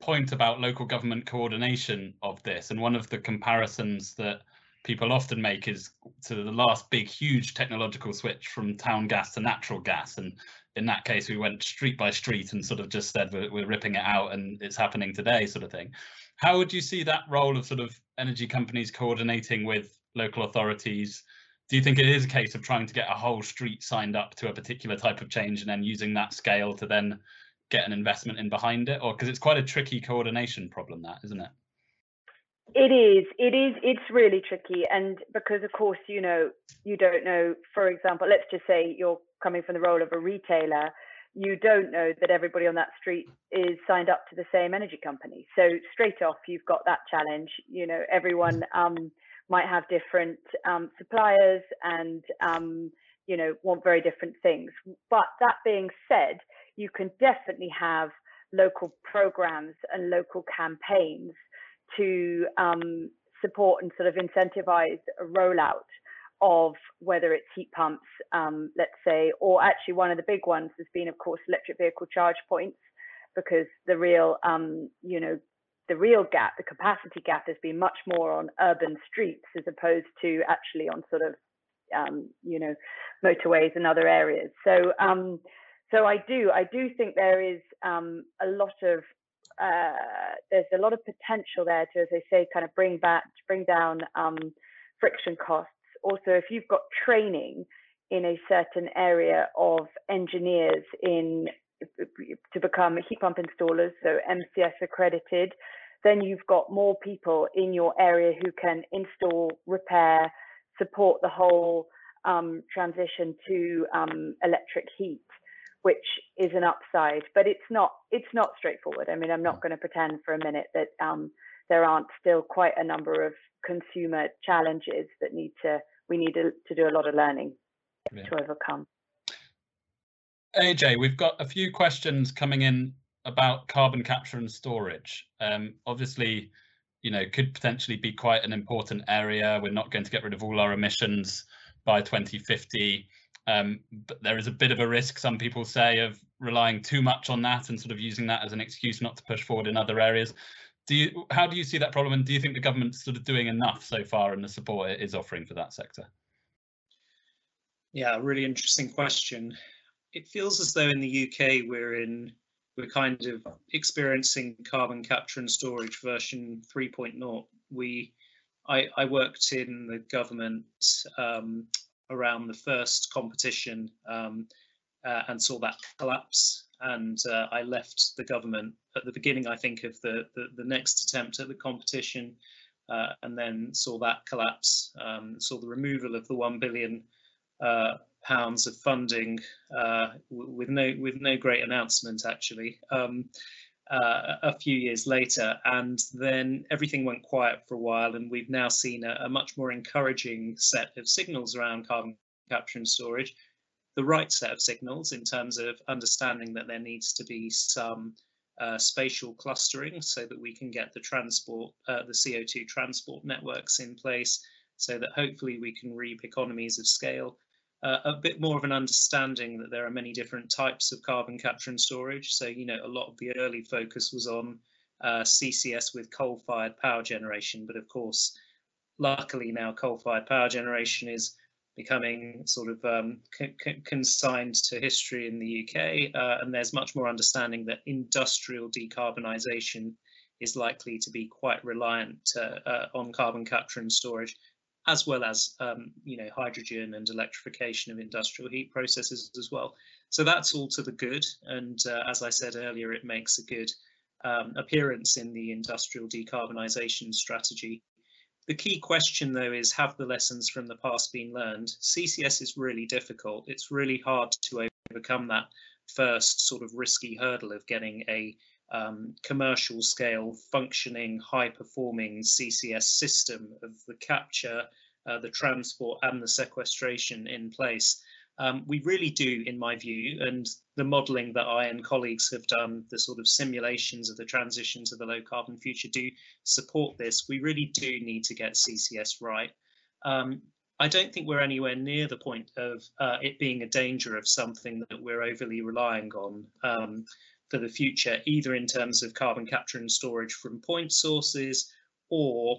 point about local government coordination of this. And one of the comparisons that people often make is to the last big, huge technological switch from town gas to natural gas. And in that case, we went street by street and sort of just said we're, we're ripping it out and it's happening today, sort of thing. How would you see that role of sort of energy companies coordinating with local authorities? Do you think it is a case of trying to get a whole street signed up to a particular type of change and then using that scale to then get an investment in behind it? Or because it's quite a tricky coordination problem, that isn't it? It is. It is. It's really tricky, and because of course, you know, you don't know. For example, let's just say you're coming from the role of a retailer you don't know that everybody on that street is signed up to the same energy company. So straight off, you've got that challenge. You know, everyone um, might have different um, suppliers and um, you know want very different things. But that being said, you can definitely have local programs and local campaigns to um, support and sort of incentivize a rollout of whether it's heat pumps, um, let's say, or actually one of the big ones has been, of course, electric vehicle charge points, because the real, um, you know, the real gap, the capacity gap, has been much more on urban streets as opposed to actually on sort of, um, you know, motorways and other areas. So, um, so I do, I do think there is um, a lot of uh, there's a lot of potential there to, as I say, kind of bring back, bring down um, friction costs also if you've got training in a certain area of engineers in to become heat pump installers, so MCS accredited, then you've got more people in your area who can install, repair, support the whole um, transition to um, electric heat, which is an upside. But it's not it's not straightforward. I mean, I'm not going to pretend for a minute that um, there aren't still quite a number of consumer challenges that need to we need to, to do a lot of learning yeah. to overcome. AJ, we've got a few questions coming in about carbon capture and storage. Um, obviously, you know, could potentially be quite an important area. We're not going to get rid of all our emissions by 2050. Um, but there is a bit of a risk, some people say, of relying too much on that and sort of using that as an excuse not to push forward in other areas do you how do you see that problem and do you think the government's sort of doing enough so far in the support it is offering for that sector yeah really interesting question it feels as though in the uk we're in we're kind of experiencing carbon capture and storage version 3.0 we, I, I, worked in the government um, around the first competition um, uh, and saw that collapse. And uh, I left the government at the beginning, I think, of the, the, the next attempt at the competition, uh, and then saw that collapse, um, saw the removal of the 1 billion uh, pounds of funding uh, with no with no great announcement actually um, uh, a few years later. And then everything went quiet for a while and we've now seen a, a, much more encouraging set of signals around carbon capture and storage. The right set of signals in terms of understanding that there needs to be some uh, spatial clustering so that we can get the transport uh, the CO2 transport networks in place so that hopefully we can reap economies of scale uh, a bit more of an understanding that there are many different types of carbon capture and storage. So, you know, a lot of the early focus was on uh, CCS with coal-fired power generation, but of course, luckily now coal-fired power generation is becoming sort of um, consigned to history in the UK, uh, and there's much more understanding that industrial decarbonisation is likely to be quite reliant uh, uh, on carbon capture and storage as well as um, you know hydrogen and electrification of industrial heat processes as well. So that's all to the good. And uh, as I said earlier, it makes a good um, appearance in the industrial decarbonisation strategy. The key question though is have the lessons from the past been learned? CCS is really difficult. It's really hard to overcome that first sort of risky hurdle of getting a um, commercial scale functioning high performing CCS system of the capture, uh, the transport and the sequestration in place. Um, we really do, in my view, and the modelling that I and colleagues have done, the sort of simulations of the transition to the low carbon future do support this. We really do need to get CCS right. Um, I don't think we're anywhere near the point of uh, it being a danger of something that we're overly relying on. Um, for the future, either in terms of carbon capture and storage from point sources or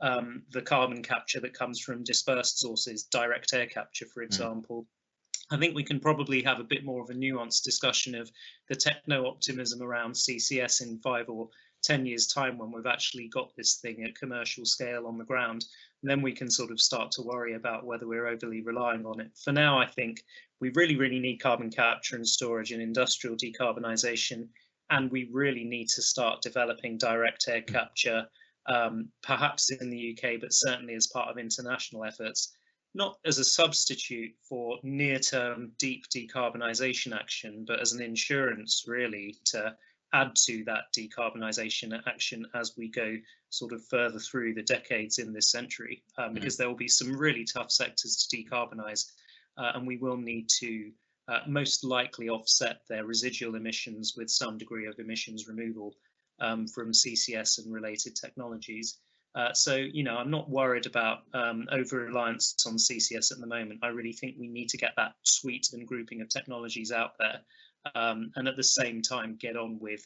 um, the carbon capture that comes from dispersed sources, direct air capture, for hmm. example. Mm. I think we can probably have a bit more of a nuanced discussion of the techno optimism around CCS in five or 10 years time when we've actually got this thing at commercial scale on the ground. And then we can sort of start to worry about whether we're overly relying on it. For now, I think we really, really need carbon capture and storage and industrial decarbonisation. And we really need to start developing direct air capture, um, perhaps in the UK, but certainly as part of international efforts, not as a substitute for near term deep decarbonisation action, but as an insurance really to add to that decarbonisation action as we go sort of further through the decades in this century, um, because there will be some really tough sectors to decarbonise uh, and we will need to uh, most likely offset their residual emissions with some degree of emissions removal um, from CCS and related technologies. Uh, so, you know, I'm not worried about um, over-reliance on CCS at the moment. I really think we need to get that suite and grouping of technologies out there um, and at the same time get on with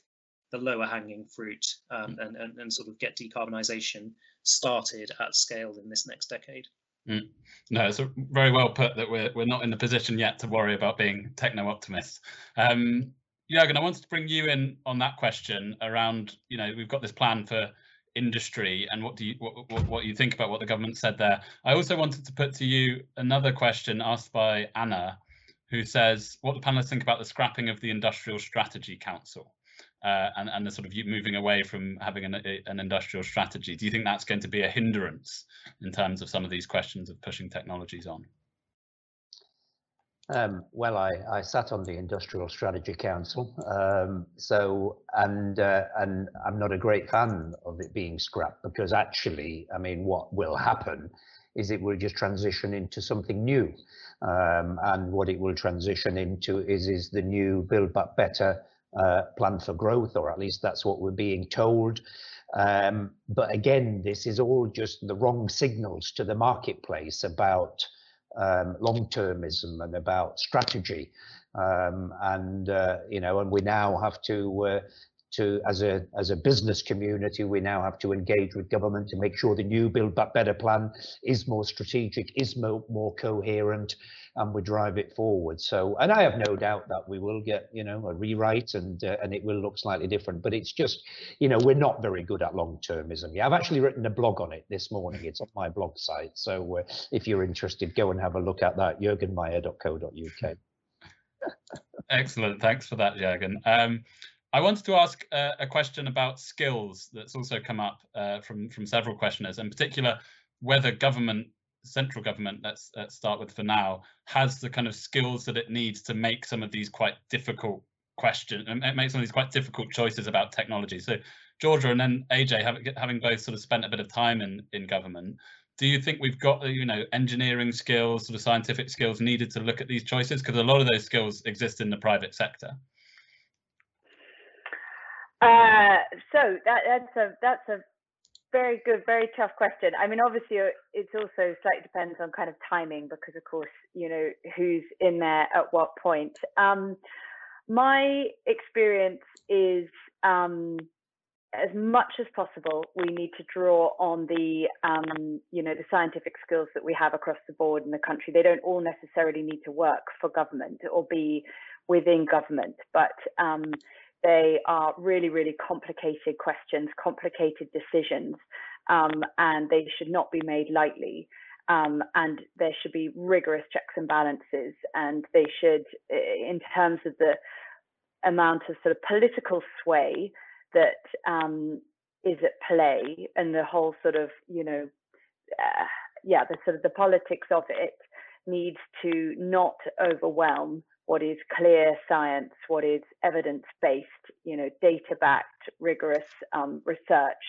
the lower hanging fruit um, and, and, and sort of get decarbonisation started at scale in this next decade. Mm. No, it's very well put that we're we're not in the position yet to worry about being techno optimists. Um, Jürgen, I wanted to bring you in on that question around, you know, we've got this plan for industry and what do you what, what, you think about what the government said there. I also wanted to put to you another question asked by Anna, who says what the panelists think about the scrapping of the Industrial Strategy Council uh, and, and the sort of moving away from having an, an industrial strategy. Do you think that's going to be a hindrance in terms of some of these questions of pushing technologies on? Um, well, I, I sat on the Industrial Strategy Council, um, so and uh, and I'm not a great fan of it being scrapped because actually, I mean, what will happen is it will just transition into something new, um, and what it will transition into is is the new Build Back Better uh, plan for growth, or at least that's what we're being told. Um, but again, this is all just the wrong signals to the marketplace about um, long-termism and about strategy. Um, and uh, you know, and we now have to uh, to, as a as a business community, we now have to engage with government to make sure the new Build Back Better plan is more strategic, is more, more coherent, and we drive it forward. So, and I have no doubt that we will get, you know, a rewrite and uh, and it will look slightly different. But it's just, you know, we're not very good at long termism. Yeah, I've actually written a blog on it this morning. It's on my blog site. So uh, if you're interested, go and have a look at that. jurgenmaier.co.uk. *laughs* Excellent. Thanks for that, Jürgen. Um, I wanted to ask uh, a question about skills that's also come up uh, from from several questioners, in particular whether government, central government, let's, let's start with for now, has the kind of skills that it needs to make some of these quite difficult questions and make some of these quite difficult choices about technology. So Georgia and then AJ, having, having both sort of spent a bit of time in in government, do you think we've got you know engineering skills, sort of scientific skills needed to look at these choices? Because a lot of those skills exist in the private sector. Uh, so that, that's a that's a very good, very tough question. I mean, obviously, uh, it's also slightly depends on kind of timing because, of course, you know who's in there at what point. Um, my experience is um, as much as possible, we need to draw on the, um, you know, the scientific skills that we have across the board in the country. They don't all necessarily need to work for government or be within government, but um, they are really, really complicated questions, complicated decisions, um, and they should not be made lightly. Um, and there should be rigorous checks and balances, and they should, in terms of the amount of sort of political sway that um, is at play, and the whole sort of, you know, uh, yeah, the sort of the politics of it needs to not overwhelm what is clear science, what is evidence based, you know, data backed, rigorous um, research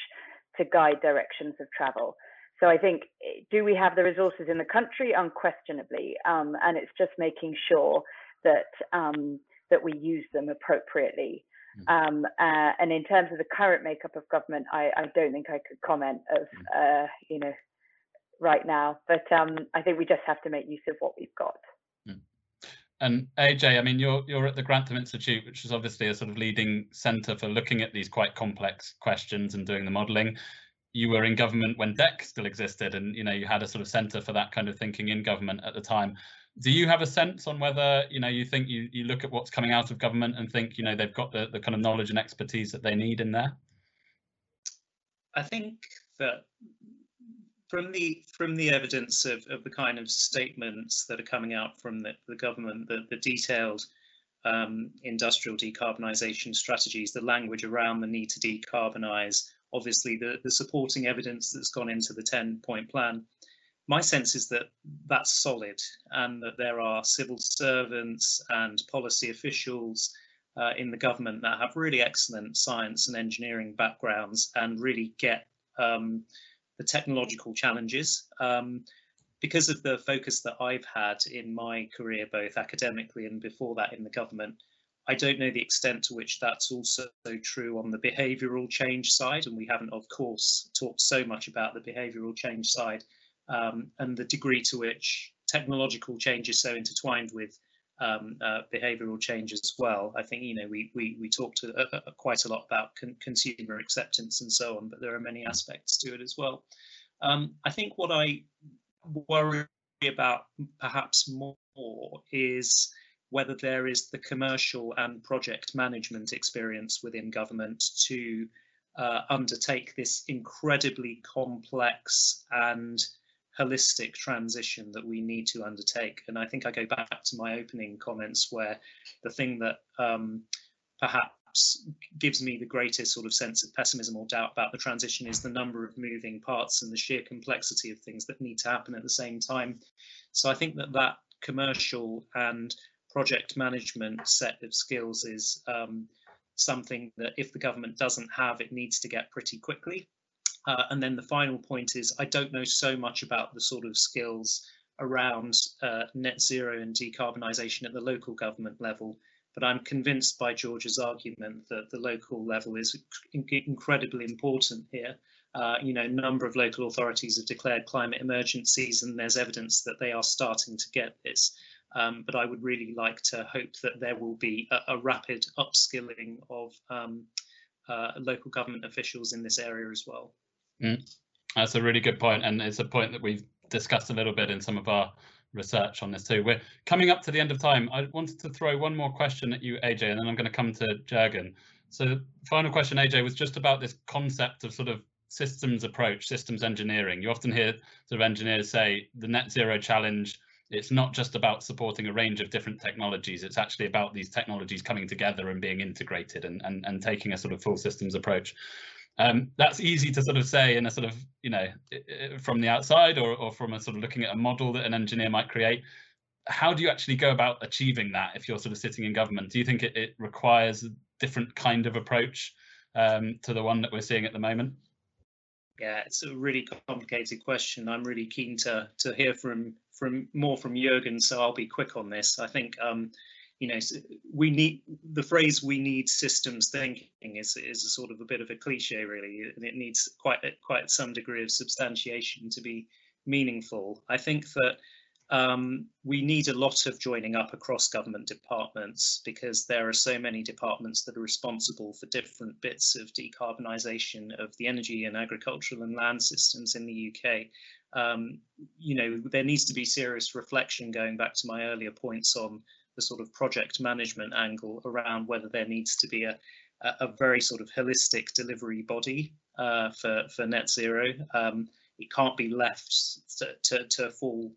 to guide directions of travel. So I think, eh, do we have the resources in the country? Unquestionably, um, and it's just making sure that um, that we use them appropriately. Hmm. Um, uh, and in terms of the current makeup of government, I, I don't think I could comment of hmm. uh, you know right now. But um, I think we just have to make use of what we've got. And AJ, I mean, you're you're at the Grantham Institute, which is obviously a sort of leading centre for looking at these quite complex questions and doing the modelling. You were in government when DECC still existed, and you know you had a sort of centre for that kind of thinking in government at the time. Do you have a sense on whether you know you think you you look at what's coming out of government and think you know they've got the the kind of knowledge and expertise that they need in there? I think that from the from the evidence of, of the kind of statements that are coming out from the, the government, the, the detailed um, industrial decarbonisation strategies, the language around the need to decarbonise, obviously the, the supporting evidence that's gone into the 10 point plan, my sense is that that's solid and that there are civil servants and policy officials uh, in the government that have really excellent science and engineering backgrounds and really get um, the technological challenges. Um, because of the focus that I've had in my career, both academically and before that in the government, I don't know the extent to which that's also true on the behavioural change side, and we haven't, of course, talked so much about the behavioural change side um, and the degree to which technological change is so intertwined with um, uh, behavioural change as well. I think you know we we we talked uh, uh, quite a lot about con consumer acceptance and so on, but there are many aspects to it as well. Um, I think what I worry about perhaps more is whether there is the commercial and project management experience within government to uh, undertake this incredibly complex and holistic transition that we need to undertake. And I think I go back to my opening comments where the thing that um, perhaps gives me the greatest sort of sense of pessimism or doubt about the transition is the number of moving parts and the sheer complexity of things that need to happen at the same time. So I think that that commercial and project management set of skills is um, something that if the government doesn't have, it needs to get pretty quickly. Uh, and then the final point is I don't know so much about the sort of skills around uh, net zero and decarbonisation at the local government level, but I'm convinced by George's argument that the local level is incredibly important here. Uh, you know, a number of local authorities have declared climate emergencies and there's evidence that they are starting to get this. Um, but I would really like to hope that there will be a, a rapid upskilling of um, uh, local government officials in this area as well. Mm. That's a really good point, and it's a point that we've discussed a little bit in some of our research on this too. We're coming up to the end of time. I wanted to throw one more question at you, AJ, and then I'm going to come to Jurgen. So the final question, AJ, was just about this concept of sort of systems approach, systems engineering. You often hear sort of engineers say the net zero challenge, it's not just about supporting a range of different technologies, it's actually about these technologies coming together and being integrated and, and, and taking a sort of full systems approach. Um, that's easy to sort of say in a sort of, you know, from the outside or, or from a sort of looking at a model that an engineer might create. How do you actually go about achieving that if you're sort of sitting in government? Do you think it, it requires a different kind of approach um, to the one that we're seeing at the moment? Yeah, it's a really complicated question. I'm really keen to to hear from from more from Jurgen, so I'll be quick on this. I think um, you know, we need the phrase "we need systems thinking" is is a sort of a bit of a cliche, really, and it needs quite quite some degree of substantiation to be meaningful. I think that um, we need a lot of joining up across government departments because there are so many departments that are responsible for different bits of decarbonisation of the energy and agricultural and land systems in the UK. Um, you know, there needs to be serious reflection going back to my earlier points on the sort of project management angle around whether there needs to be a, a very sort of holistic delivery body uh, for, for net zero. Um, it can't be left to, to, to fall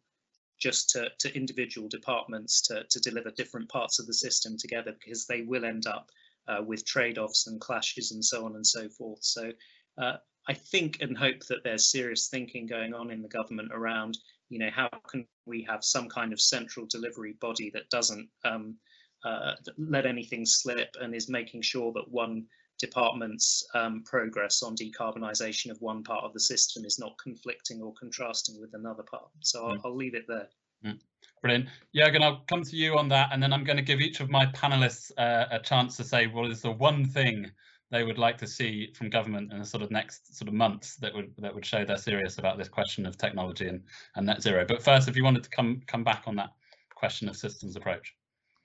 just to, to individual departments to, to deliver different parts of the system together because they will end up uh, with trade-offs and clashes and so on and so forth. So uh, I think and hope that there's serious thinking going on in the government around you know, how can we have some kind of central delivery body that doesn't um, uh, let anything slip and is making sure that one department's um, progress on decarbonisation of one part of the system is not conflicting or contrasting with another part. So I'll, mm. I'll leave it there. Mm. Brilliant. Jürgen, I'll come to you on that, and then I'm going to give each of my panelists uh, a chance to say what is the one thing they would like to see from government in the sort of next sort of months that would that would show they're serious about this question of technology and, and net zero. But first, if you wanted to come come back on that question of systems approach.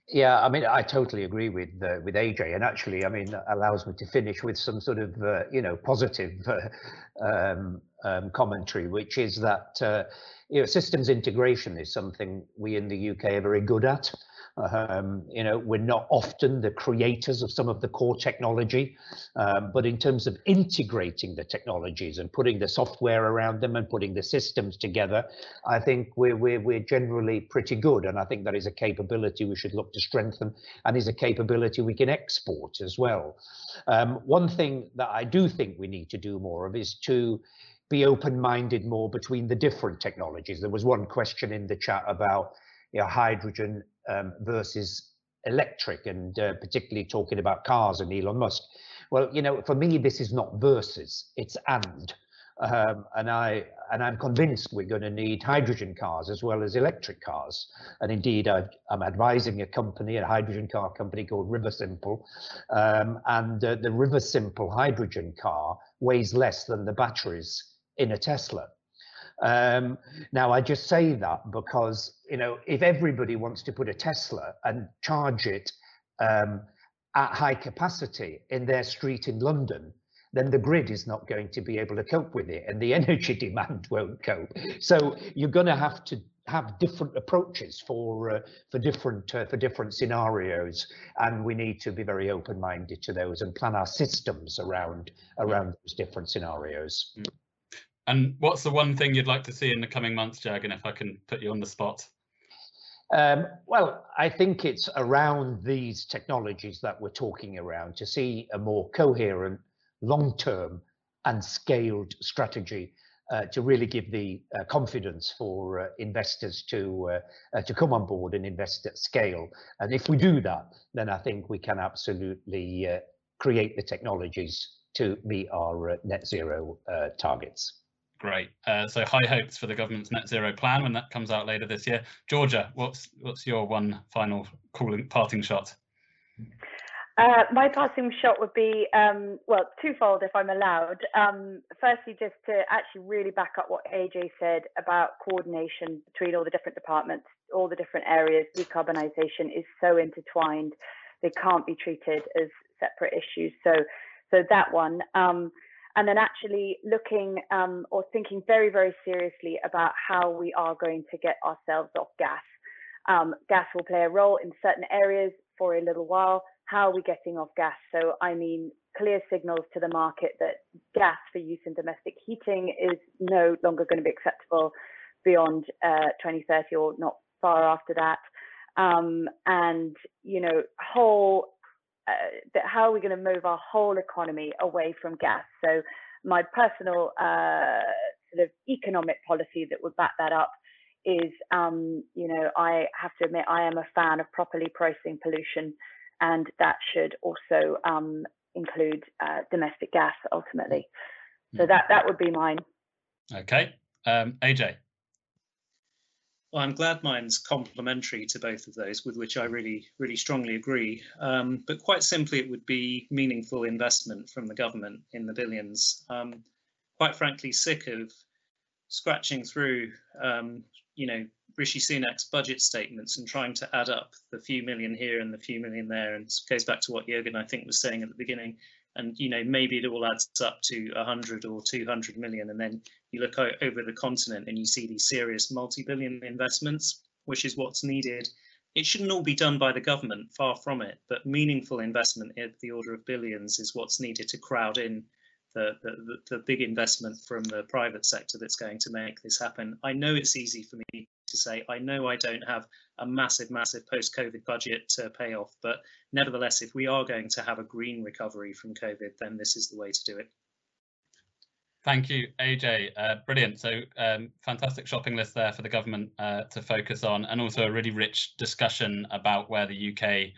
Yeah, I mean, I totally agree with uh, with AJ, and actually, I mean, allows me to finish with some sort of uh, you know positive uh, um, um, commentary, which is that uh, you know systems integration is something we in the UK are very good at. Um, you know, we're not often the creators of some of the core technology, um, but in terms of integrating the technologies and putting the software around them and putting the systems together, I think we're, we're, we're generally pretty good. And I think that is a capability we should look to strengthen and is a capability we can export as well. Um, one thing that I do think we need to do more of is to be open-minded more between the different technologies. There was one question in the chat about you know, hydrogen um, versus electric and uh, particularly talking about cars and Elon Musk. Well, you know, for me, this is not versus, it's and. Um, and I and I'm convinced we're going to need hydrogen cars as well as electric cars. And indeed, i am advising a company, a hydrogen car company called Riversimple, um, and uh, the Riversimple hydrogen car weighs less than the batteries in a Tesla. Um, now, I just say that because, you know, if everybody wants to put a Tesla and charge it um, at high capacity in their street in London, then the grid is not going to be able to cope with it and the *laughs* energy demand won't cope. So you're going to have to have different approaches for uh, for different uh, for different scenarios and we need to be very open-minded to those and plan our systems around around those different scenarios. Mm. And what's the one thing you'd like to see in the coming months, Jurgen, if I can put you on the spot? Um, well, I think it's around these technologies that we're talking around to see a more coherent, long-term and scaled strategy uh, to really give the uh, confidence for uh, investors to uh, uh, to come on board and invest at scale. And if we do that, then I think we can absolutely uh, create the technologies to meet our net zero targets. Great. Uh, so high hopes for the government's net zero plan when that comes out later this year. Georgia, what's what's your one final calling parting shot? Uh, my passing shot would be, um, well, twofold if I'm allowed. Um, firstly, just to actually really back up what AJ said about coordination between all the different departments, all the different areas. Decarbonisation is so intertwined, they can't be treated as separate issues. So so that one. Um, and then actually looking um, or thinking very, very seriously about how we are going to get ourselves off gas. Um, gas will play a role in certain areas for a little while. How are we getting off gas? So, I mean, clear signals to the market that gas for use in domestic heating is no longer going to be acceptable beyond uh, 2030 or not far after that. Um, and, you know, whole uh, how are we going to move our whole economy away from gas? So my personal uh, sort of economic policy that would back that up is, um, you know, I have to admit I am a fan of properly pricing pollution, and that should also um, include uh, domestic gas ultimately. So that that would be mine. Okay, um, AJ. Well, I'm glad mine's complementary to both of those, with which I really, really strongly agree. Um, but quite simply, it would be meaningful investment from the government in the billions. Um, quite frankly, sick of scratching through, um, you know, Rishi Sunak's budget statements and trying to add up the few million here and the few million there. And goes back to what Jürgen, I think, was saying at the beginning and you know maybe it all adds up to 100 or 200 million and then you look over the continent and you see these serious multi-billion investments which is what's needed it shouldn't all be done by the government far from it but meaningful investment at the order of billions is what's needed to crowd in the, the, the big investment from the private sector that's going to make this happen i know it's easy for me to say, I know I don't have a massive, massive post-COVID budget to pay off, but nevertheless, if we are going to have a green recovery from COVID, then this is the way to do it. Thank you, AJ. Uh, brilliant. So um, fantastic shopping list there for the government uh, to focus on, and also a really rich discussion about where the UK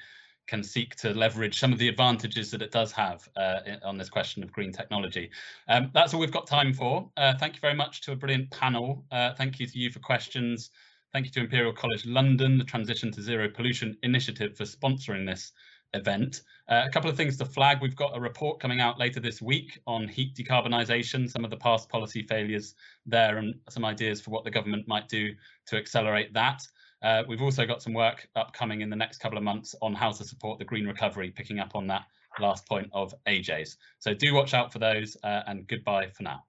can seek to leverage some of the advantages that it does have uh, on this question of green technology. Um, that's all we've got time for. Uh, thank you very much to a brilliant panel. Uh, thank you to you for questions. Thank you to Imperial College London, the Transition to Zero Pollution Initiative for sponsoring this event. Uh, a couple of things to flag. We've got a report coming out later this week on heat decarbonisation, some of the past policy failures there and some ideas for what the government might do to accelerate that. Uh, we've also got some work upcoming in the next couple of months on how to support the green recovery, picking up on that last point of AJ's. So do watch out for those uh, and goodbye for now.